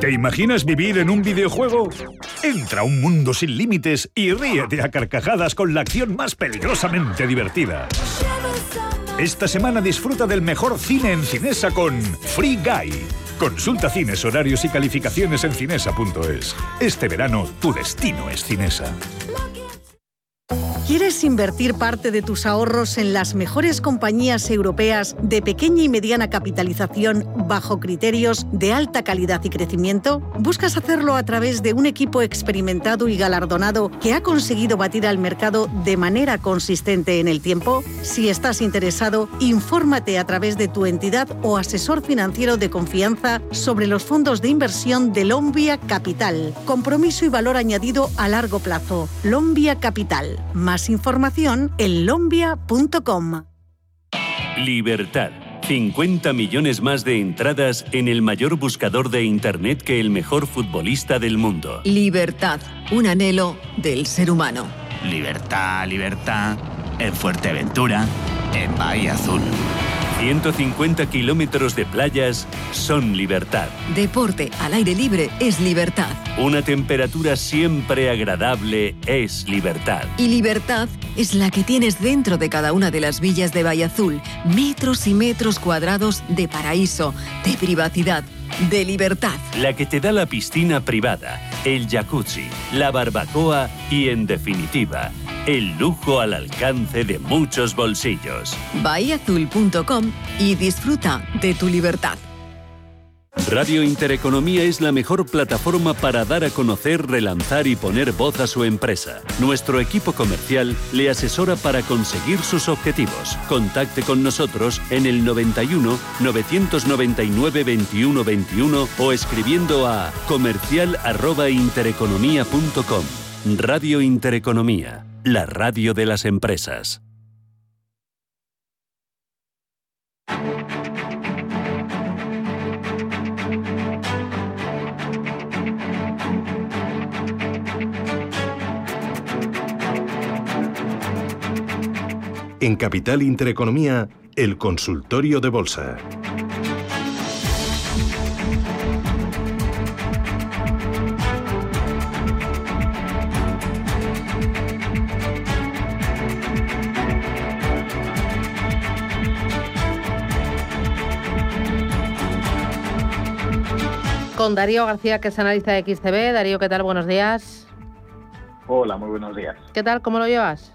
¿Te imaginas vivir en un videojuego? Entra a un mundo sin límites y ríete a carcajadas con la acción más peligrosamente divertida. Esta semana disfruta del mejor cine en Cinesa con Free Guy. Consulta cines, horarios y calificaciones en cinesa.es. Este verano tu destino es Cinesa. ¿Quieres invertir parte de tus ahorros en las mejores compañías europeas de pequeña y mediana capitalización bajo criterios de alta calidad y crecimiento? ¿Buscas hacerlo a través de un equipo experimentado y galardonado que ha conseguido batir al mercado de manera consistente en el tiempo? Si estás interesado, infórmate a través de tu entidad o asesor financiero de confianza sobre los fondos de inversión de Lombia Capital. Compromiso y valor añadido a largo plazo. Lombia Capital. Más información en lombia.com. Libertad 50 millones más de entradas en el mayor buscador de Internet que el mejor futbolista del mundo. Libertad, un anhelo del ser humano. Libertad, libertad, en Fuerteventura, en Bahía Azul. 150 kilómetros de playas son libertad. Deporte al aire libre es libertad. Una temperatura siempre agradable es libertad. Y libertad es la que tienes dentro de cada una de las villas de Valle Azul. Metros y metros cuadrados de paraíso, de privacidad, de libertad. La que te da la piscina privada, el jacuzzi, la barbacoa y, en definitiva, el lujo al alcance de muchos bolsillos. Bahiazul.com y disfruta de tu libertad. Radio Intereconomía es la mejor plataforma para dar a conocer, relanzar y poner voz a su empresa. Nuestro equipo comercial le asesora para conseguir sus objetivos. Contacte con nosotros en el 91 999 21 21 o escribiendo a comercial@intereconomía.com. Radio Intereconomía la radio de las empresas. En Capital Intereconomía, el consultorio de bolsa. con Darío García, que es analista de XTB. Darío, ¿qué tal? Buenos días. Hola, muy buenos días. ¿Qué tal? ¿Cómo lo llevas?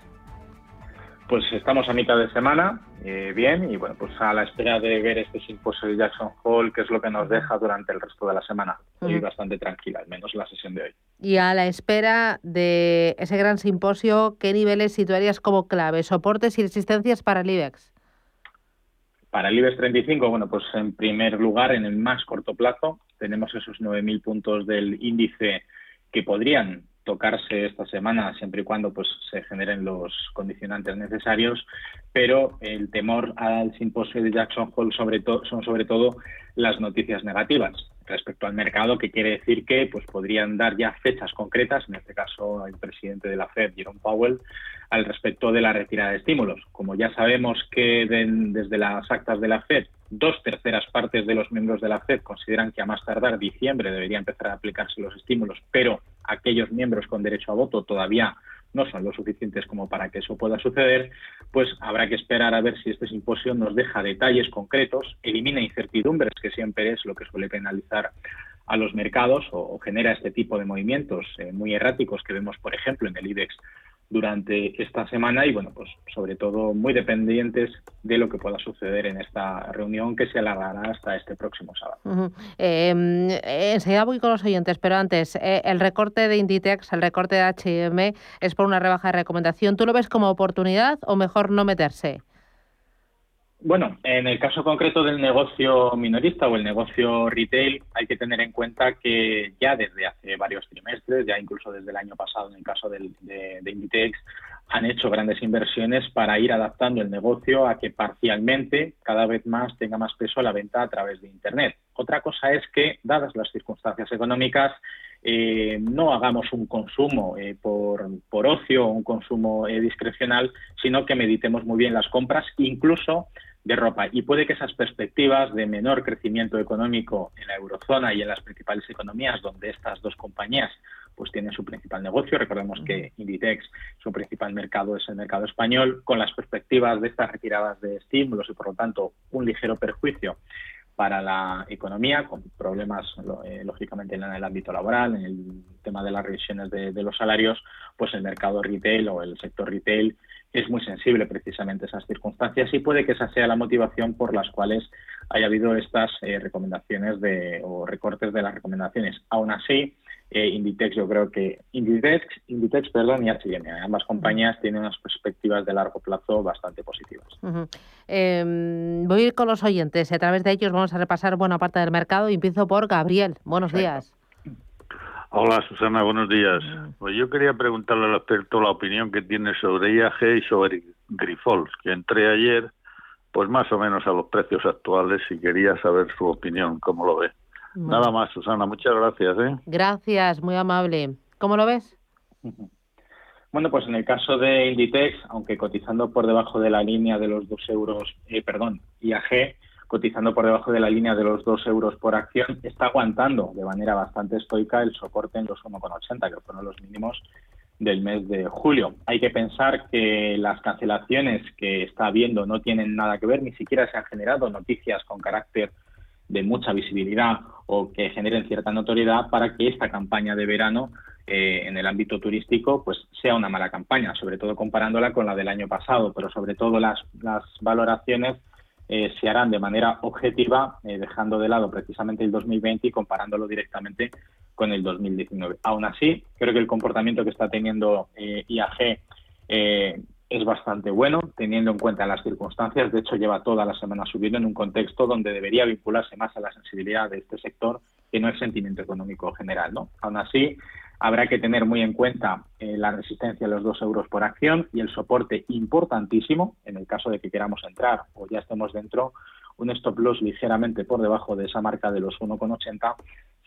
Pues estamos a mitad de semana, eh, bien, y bueno, pues a la espera de ver este simposio de Jackson Hole, que es lo que nos deja durante el resto de la semana. Estoy bastante tranquila, al menos la sesión de hoy. Y a la espera de ese gran simposio, ¿qué niveles situarías como clave, soportes y resistencias para el IBEX? Para el IBEX 35, bueno, pues en primer lugar, en el más corto plazo, tenemos esos 9.000 puntos del índice que podrían tocarse esta semana siempre y cuando pues se generen los condicionantes necesarios, pero el temor al simposio de Jackson Hole sobre son sobre todo las noticias negativas respecto al mercado, que quiere decir que pues podrían dar ya fechas concretas, en este caso el presidente de la Fed, Jerome Powell, al respecto de la retirada de estímulos. Como ya sabemos que desde las actas de la Fed, dos terceras partes de los miembros de la Fed consideran que a más tardar diciembre debería empezar a aplicarse los estímulos, pero aquellos miembros con derecho a voto todavía no son lo suficientes como para que eso pueda suceder, pues habrá que esperar a ver si este simposio nos deja detalles concretos, elimina incertidumbres, que siempre es lo que suele penalizar a los mercados o, genera este tipo de movimientos eh, muy erráticos que vemos, por ejemplo, en el IBEX durante esta semana y bueno, pues sobre todo muy dependientes de lo que pueda suceder en esta reunión que se alargará hasta este próximo sábado. Em, enseguida voy con los oyentes, pero antes, eh, el recorte de Inditex, el recorte de H&M es por una rebaja de recomendación. ¿Tú lo ves como oportunidad o mejor no meterse? Bueno, en el caso concreto del negocio minorista o el negocio retail, hay que tener en cuenta que ya desde hace varios trimestres, ya incluso desde el año pasado en el caso de, de Inditex, han hecho grandes inversiones para ir adaptando el negocio a que parcialmente cada vez más tenga más peso la venta a través de Internet. Otra cosa es que, dadas las circunstancias económicas, eh, no hagamos un consumo eh, por, por, ocio un consumo eh, discrecional, sino que meditemos muy bien las compras, incluso de ropa. Y puede que esas perspectivas de menor crecimiento económico en la eurozona y en las principales economías donde estas dos compañías pues tienen su principal negocio. Recordemos que Inditex, su principal mercado es el mercado español, con las perspectivas de estas retiradas de estímulos y por lo tanto un ligero perjuicio para la economía, con problemas eh, lógicamente en el ámbito laboral, en el tema de las revisiones de, los salarios, pues el mercado retail o el sector retail es muy sensible precisamente a esas circunstancias y puede que esa sea la motivación por las cuales haya habido estas eh, recomendaciones de, o recortes de las recomendaciones. Aún así, eh, Inditex, yo creo que Inditex, Inditex perdón, y H&M, ambas compañías tienen unas perspectivas de largo plazo bastante positivas. Em, voy a ir con los oyentes. A través de ellos vamos a repasar buena parte del mercado. Y empiezo por Gabriel. Buenos días. Hola Susana, buenos días. Pues yo quería preguntarle al experto la opinión que tiene sobre IAG y sobre Grifols, que entré ayer pues más o menos a los precios actuales y quería saber su opinión, cómo lo ve. Nada más, Susana, muchas gracias. ¿eh? Gracias, muy amable. ¿Cómo lo ves? Bueno, pues en el caso de Inditex, aunque cotizando por debajo de la línea de los 2 euros, eh, perdón, IAG, cotizando por debajo de la línea de los 2 euros por acción, está aguantando de manera bastante estoica el soporte en los 1,80, que fueron los mínimos del mes de julio. Hay que pensar que las cancelaciones que está habiendo no tienen nada que ver, ni siquiera se han generado noticias con carácter de mucha visibilidad o que generen cierta notoriedad para que esta campaña de verano eh, en el ámbito turístico pues sea una mala campaña, sobre todo comparándola con la del año pasado, pero sobre todo las, las valoraciones eh, se harán de manera objetiva, eh, dejando de lado precisamente el 2020 y comparándolo directamente con el 2019. Aún así, creo que el comportamiento que está teniendo IAG es bastante bueno, teniendo en cuenta las circunstancias. De hecho, lleva toda la semana subiendo en un contexto donde debería vincularse más a la sensibilidad de este sector que no el sentimiento económico general. ¿no? Aún así, habrá que tener muy en cuenta eh, la resistencia a los dos euros por acción y el soporte importantísimo, en el caso de que queramos entrar o ya estemos dentro, un stop loss ligeramente por debajo de esa marca de los 1,80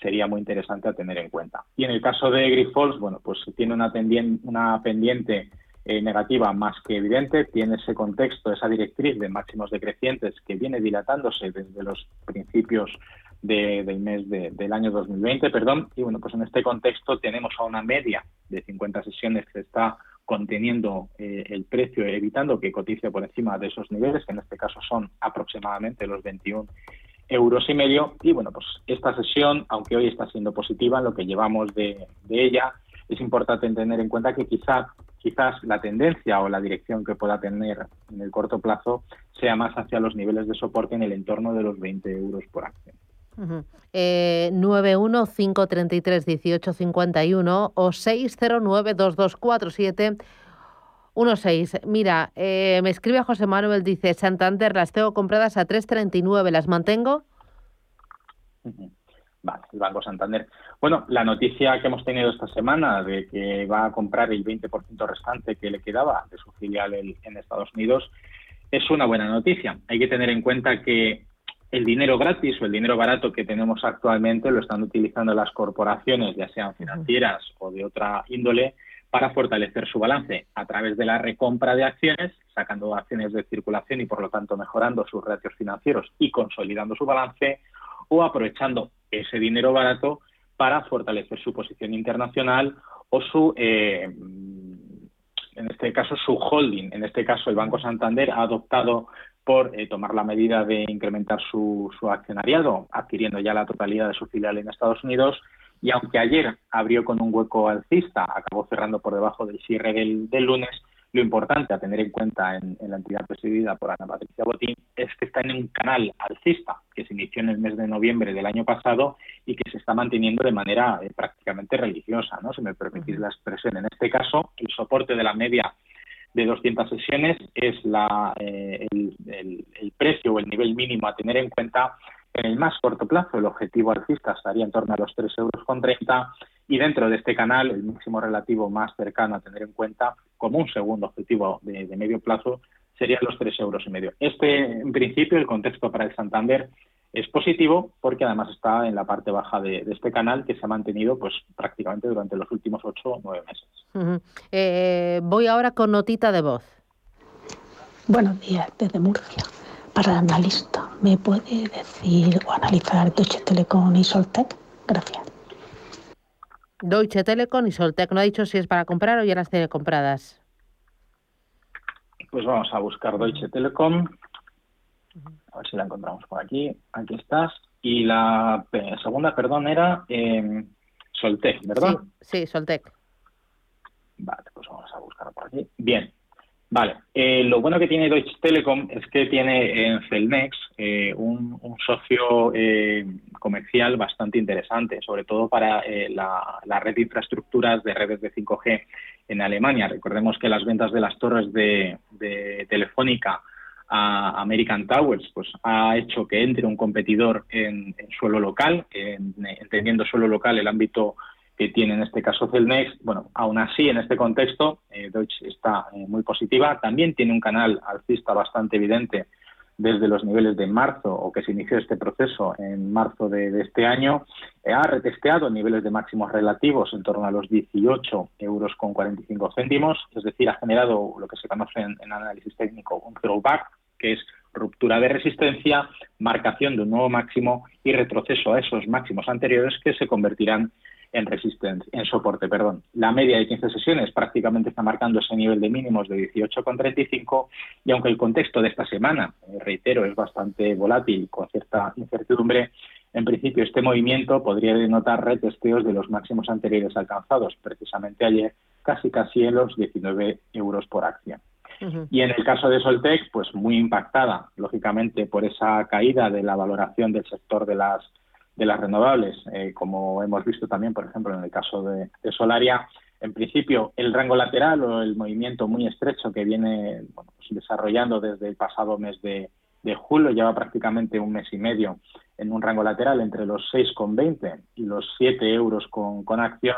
sería muy interesante a tener en cuenta. Y en el caso de Grifols, bueno, pues tiene una, una pendiente eh, negativa más que evidente, tiene ese contexto, esa directriz de máximos decrecientes que viene dilatándose desde los principios del mes del año 2020, perdón, y bueno, pues en este contexto tenemos a una media de 50 sesiones que está conteniendo eh, el precio, evitando que cotice por encima de esos niveles, que en este caso son aproximadamente los 21 euros y medio. Y bueno, pues esta sesión, aunque hoy está siendo positiva, lo que llevamos de ella, es importante tener en cuenta que quizás quizás la tendencia o la dirección que pueda tener en el corto plazo sea más hacia los niveles de soporte en el entorno de los 20 euros por acción. Uh eh, 915331851 o 609224716. Mira, eh, me escribe José Manuel, dice, Santander las tengo compradas a 3.39, ¿las mantengo? Vale, el Banco Santander. Bueno, la noticia que hemos tenido esta semana de que va a comprar el 20% restante que le quedaba de su filial en Estados Unidos es una buena noticia. Hay que tener en cuenta que el dinero gratis o el dinero barato que tenemos actualmente lo están utilizando las corporaciones, ya sean financieras o de otra índole, para fortalecer su balance a través de la recompra de acciones, sacando acciones de circulación y por lo tanto mejorando sus ratios financieros y consolidando su balance, o aprovechando ese dinero barato para fortalecer su posición internacional o su, eh, en este caso, su holding. En este caso, el Banco Santander ha adoptado por eh, tomar la medida de incrementar su, su, accionariado, adquiriendo ya la totalidad de su filial en Estados Unidos. Y aunque ayer abrió con un hueco alcista, acabó cerrando por debajo del cierre del, del lunes, lo importante a tener en cuenta en, la entidad presidida por Ana Patricia Botín es que está en un canal alcista que se inició en el mes de noviembre del año pasado y que se está manteniendo de manera eh, prácticamente religiosa, ¿no? Si me permitís la expresión. En este caso, el soporte de la media de 200 sesiones es la, eh, el, el, precio o el nivel mínimo a tener en cuenta en el más corto plazo. El objetivo alcista estaría en torno a los 3,30 euros y dentro de este canal el máximo relativo más cercano a tener en cuenta como un segundo objetivo de, medio plazo serían los tres euros y medio. Este, en principio, el contexto para el Santander es positivo porque además está en la parte baja de, este canal que se ha mantenido pues prácticamente durante los últimos ocho o nueve meses. Eh, voy ahora con notita de voz. Buenos días desde Murcia. Para el analista, ¿me puede decir o analizar Deutsche Telekom y Soltec? Gracias. Deutsche Telekom y Soltec. No ha dicho si es para comprar o ya las tiene compradas. Pues vamos a buscar Deutsche Telekom. A ver si la encontramos por aquí. Aquí estás. Y la segunda, perdón, era eh, Soltec, ¿verdad? Sí, sí, Soltec. Vale, pues vamos a buscar por aquí. Bien, Vale, eh, lo bueno que tiene Deutsche Telekom es que tiene en Celnex eh, un, socio eh, comercial bastante interesante, sobre todo para la, red de infraestructuras de redes de 5G en Alemania. Recordemos que las ventas de las torres de, Telefónica a American Towers pues ha hecho que entre un competidor en, suelo local, entendiendo suelo local el ámbito que tiene en este caso Celnex. Bueno, aún así, en este contexto, eh, Deutsche está eh, muy positiva. También tiene un canal alcista bastante evidente desde los niveles de marzo o que se inició este proceso en marzo de, este año, eh, ha retesteado niveles de máximos relativos en torno a los 18 euros con 45 céntimos, es decir, ha generado lo que se conoce en, en análisis técnico un throwback, que es ruptura de resistencia, marcación de un nuevo máximo y retroceso a esos máximos anteriores que se convertirán en resistencia, en soporte, perdón. La media de 15 sesiones prácticamente está marcando ese nivel de mínimos de 18,35 y aunque el contexto de esta semana, eh, reitero, es bastante volátil con cierta incertidumbre, en principio este movimiento podría denotar retesteos de los máximos anteriores alcanzados, precisamente ayer casi casi en los 19 euros por acción. Y en el caso de Soltec, pues muy impactada, lógicamente, por esa caída de la valoración del sector de las de las renovables, eh, como hemos visto también, por ejemplo, en el caso de, Solaria, en principio el rango lateral o el movimiento muy estrecho que viene pues desarrollando desde el pasado mes de, julio, lleva prácticamente un mes y medio en un rango lateral entre los 6,20 y los 7 euros con, con acción,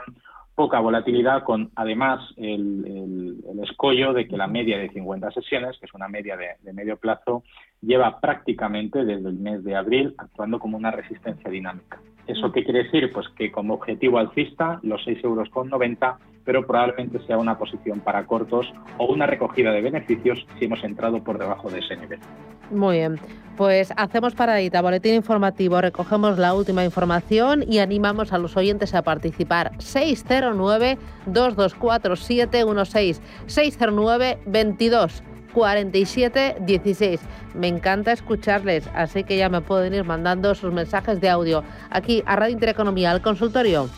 poca volatilidad con además el, escollo de que la media de 50 sesiones, que es una media de, medio plazo, lleva prácticamente desde el mes de abril actuando como una resistencia dinámica. ¿Eso qué quiere decir? Pues que como objetivo alcista los 6,90 euros con 90, pero probablemente sea una posición para cortos o una recogida de beneficios si hemos entrado por debajo de ese nivel. Muy bien, pues hacemos paradita, boletín informativo, recogemos la última información y animamos a los oyentes a participar. 609-224716, 609-224716. Me encanta escucharles, así que ya me pueden ir mandando sus mensajes de audio aquí a Radio Intereconomía, al consultorio.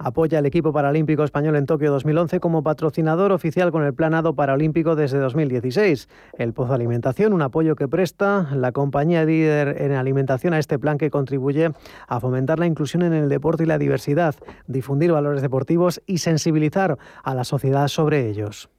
Apoya al equipo paralímpico español en Tokio 2011 como patrocinador oficial con el planado paralímpico desde 2016. El Pozo Alimentación, un apoyo que presta la compañía líder en alimentación a este plan que contribuye a fomentar la inclusión en el deporte y la diversidad, difundir valores deportivos y sensibilizar a la sociedad sobre ellos.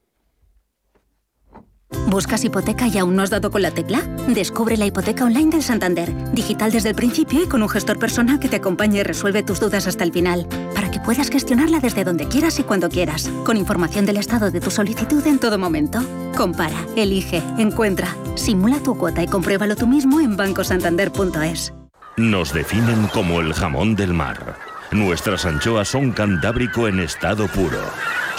¿Buscas hipoteca y aún no has dado con la tecla? Descubre la hipoteca online del Santander, digital desde el principio y con un gestor personal que te acompañe y resuelve tus dudas hasta el final, para que puedas gestionarla desde donde quieras y cuando quieras, con información del estado de tu solicitud en todo momento. Compara, elige, encuentra, simula tu cuota y compruébalo tú mismo en bancosantander.es. Nos definen como el jamón del mar. Nuestras anchoas son cantábrico en estado puro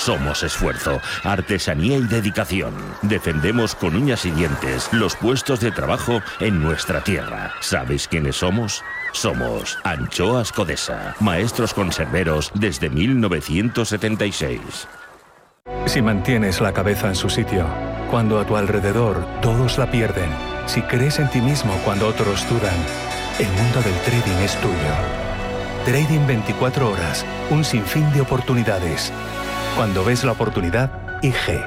somos esfuerzo, artesanía y dedicación. Defendemos con uñas y dientes los puestos de trabajo en nuestra tierra. ¿Sabéis quiénes somos? Somos Anchoas Codesa, maestros conserveros desde 1976. Si mantienes la cabeza en su sitio, cuando a tu alrededor todos la pierden, si crees en ti mismo cuando otros dudan, el mundo del trading es tuyo. Trading 24 horas, un sinfín de oportunidades cuando ves la oportunidad, IG.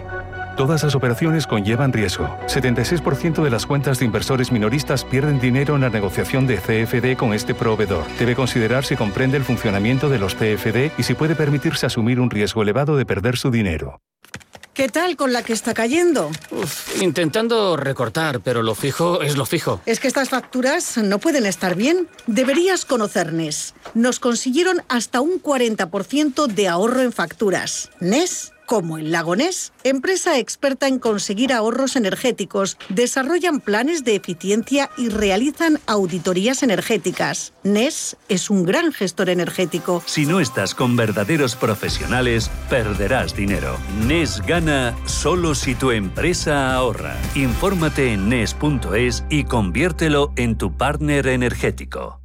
Todas las operaciones conllevan riesgo. 76% de las cuentas de inversores minoristas pierden dinero en la negociación de CFD con este proveedor. Debe considerar si comprende el funcionamiento de los CFD y si puede permitirse asumir un riesgo elevado de perder su dinero. ¿Qué tal con la que está cayendo? intentando recortar, pero lo fijo es lo fijo. Es que estas facturas no pueden estar bien. Deberías conocer NES. Nos consiguieron hasta un 40% de ahorro en facturas. NES como el Lagonés, empresa experta en conseguir ahorros energéticos, desarrollan planes de eficiencia y realizan auditorías energéticas. NES es un gran gestor energético. Si no estás con verdaderos profesionales, perderás dinero. NES gana solo si tu empresa ahorra. Infórmate en NES.es y conviértelo en tu partner energético.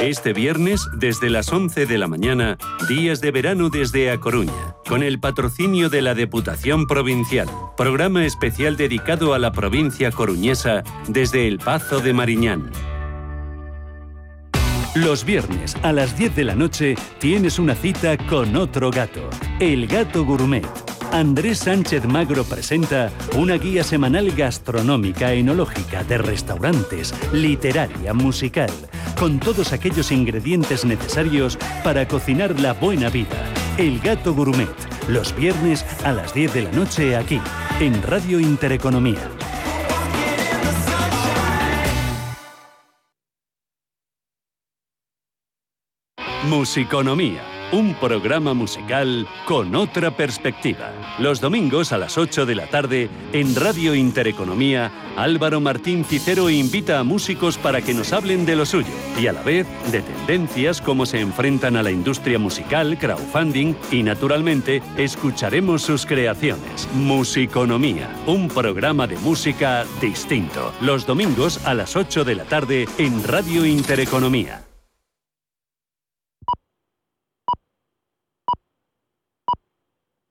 Este viernes, desde las 11 de la mañana, días de verano desde A Coruña, con el patrocinio de la Deputación Provincial. Programa especial dedicado a la provincia coruñesa desde el Pazo de Mariñán. Los viernes a las 10 de la noche tienes una cita con otro gato, el gato gourmet Andrés Sánchez Magro presenta una guía semanal gastronómica, enológica, de restaurantes, literaria, musical, con todos aquellos ingredientes necesarios para cocinar la buena vida. El Gato Gourmet, los viernes a las 10 de la noche aquí, en Radio Intereconomía. Musiconomía, un programa musical con otra perspectiva. Los domingos a las 8 de la tarde, en Radio Intereconomía, Álvaro Martín Cicero invita a músicos para que nos hablen de lo suyo y a la vez de tendencias, cómo se enfrentan a la industria musical, crowdfunding y naturalmente escucharemos sus creaciones. Musiconomía, un programa de música distinto. Los domingos a las 8 de la tarde en Radio Intereconomía.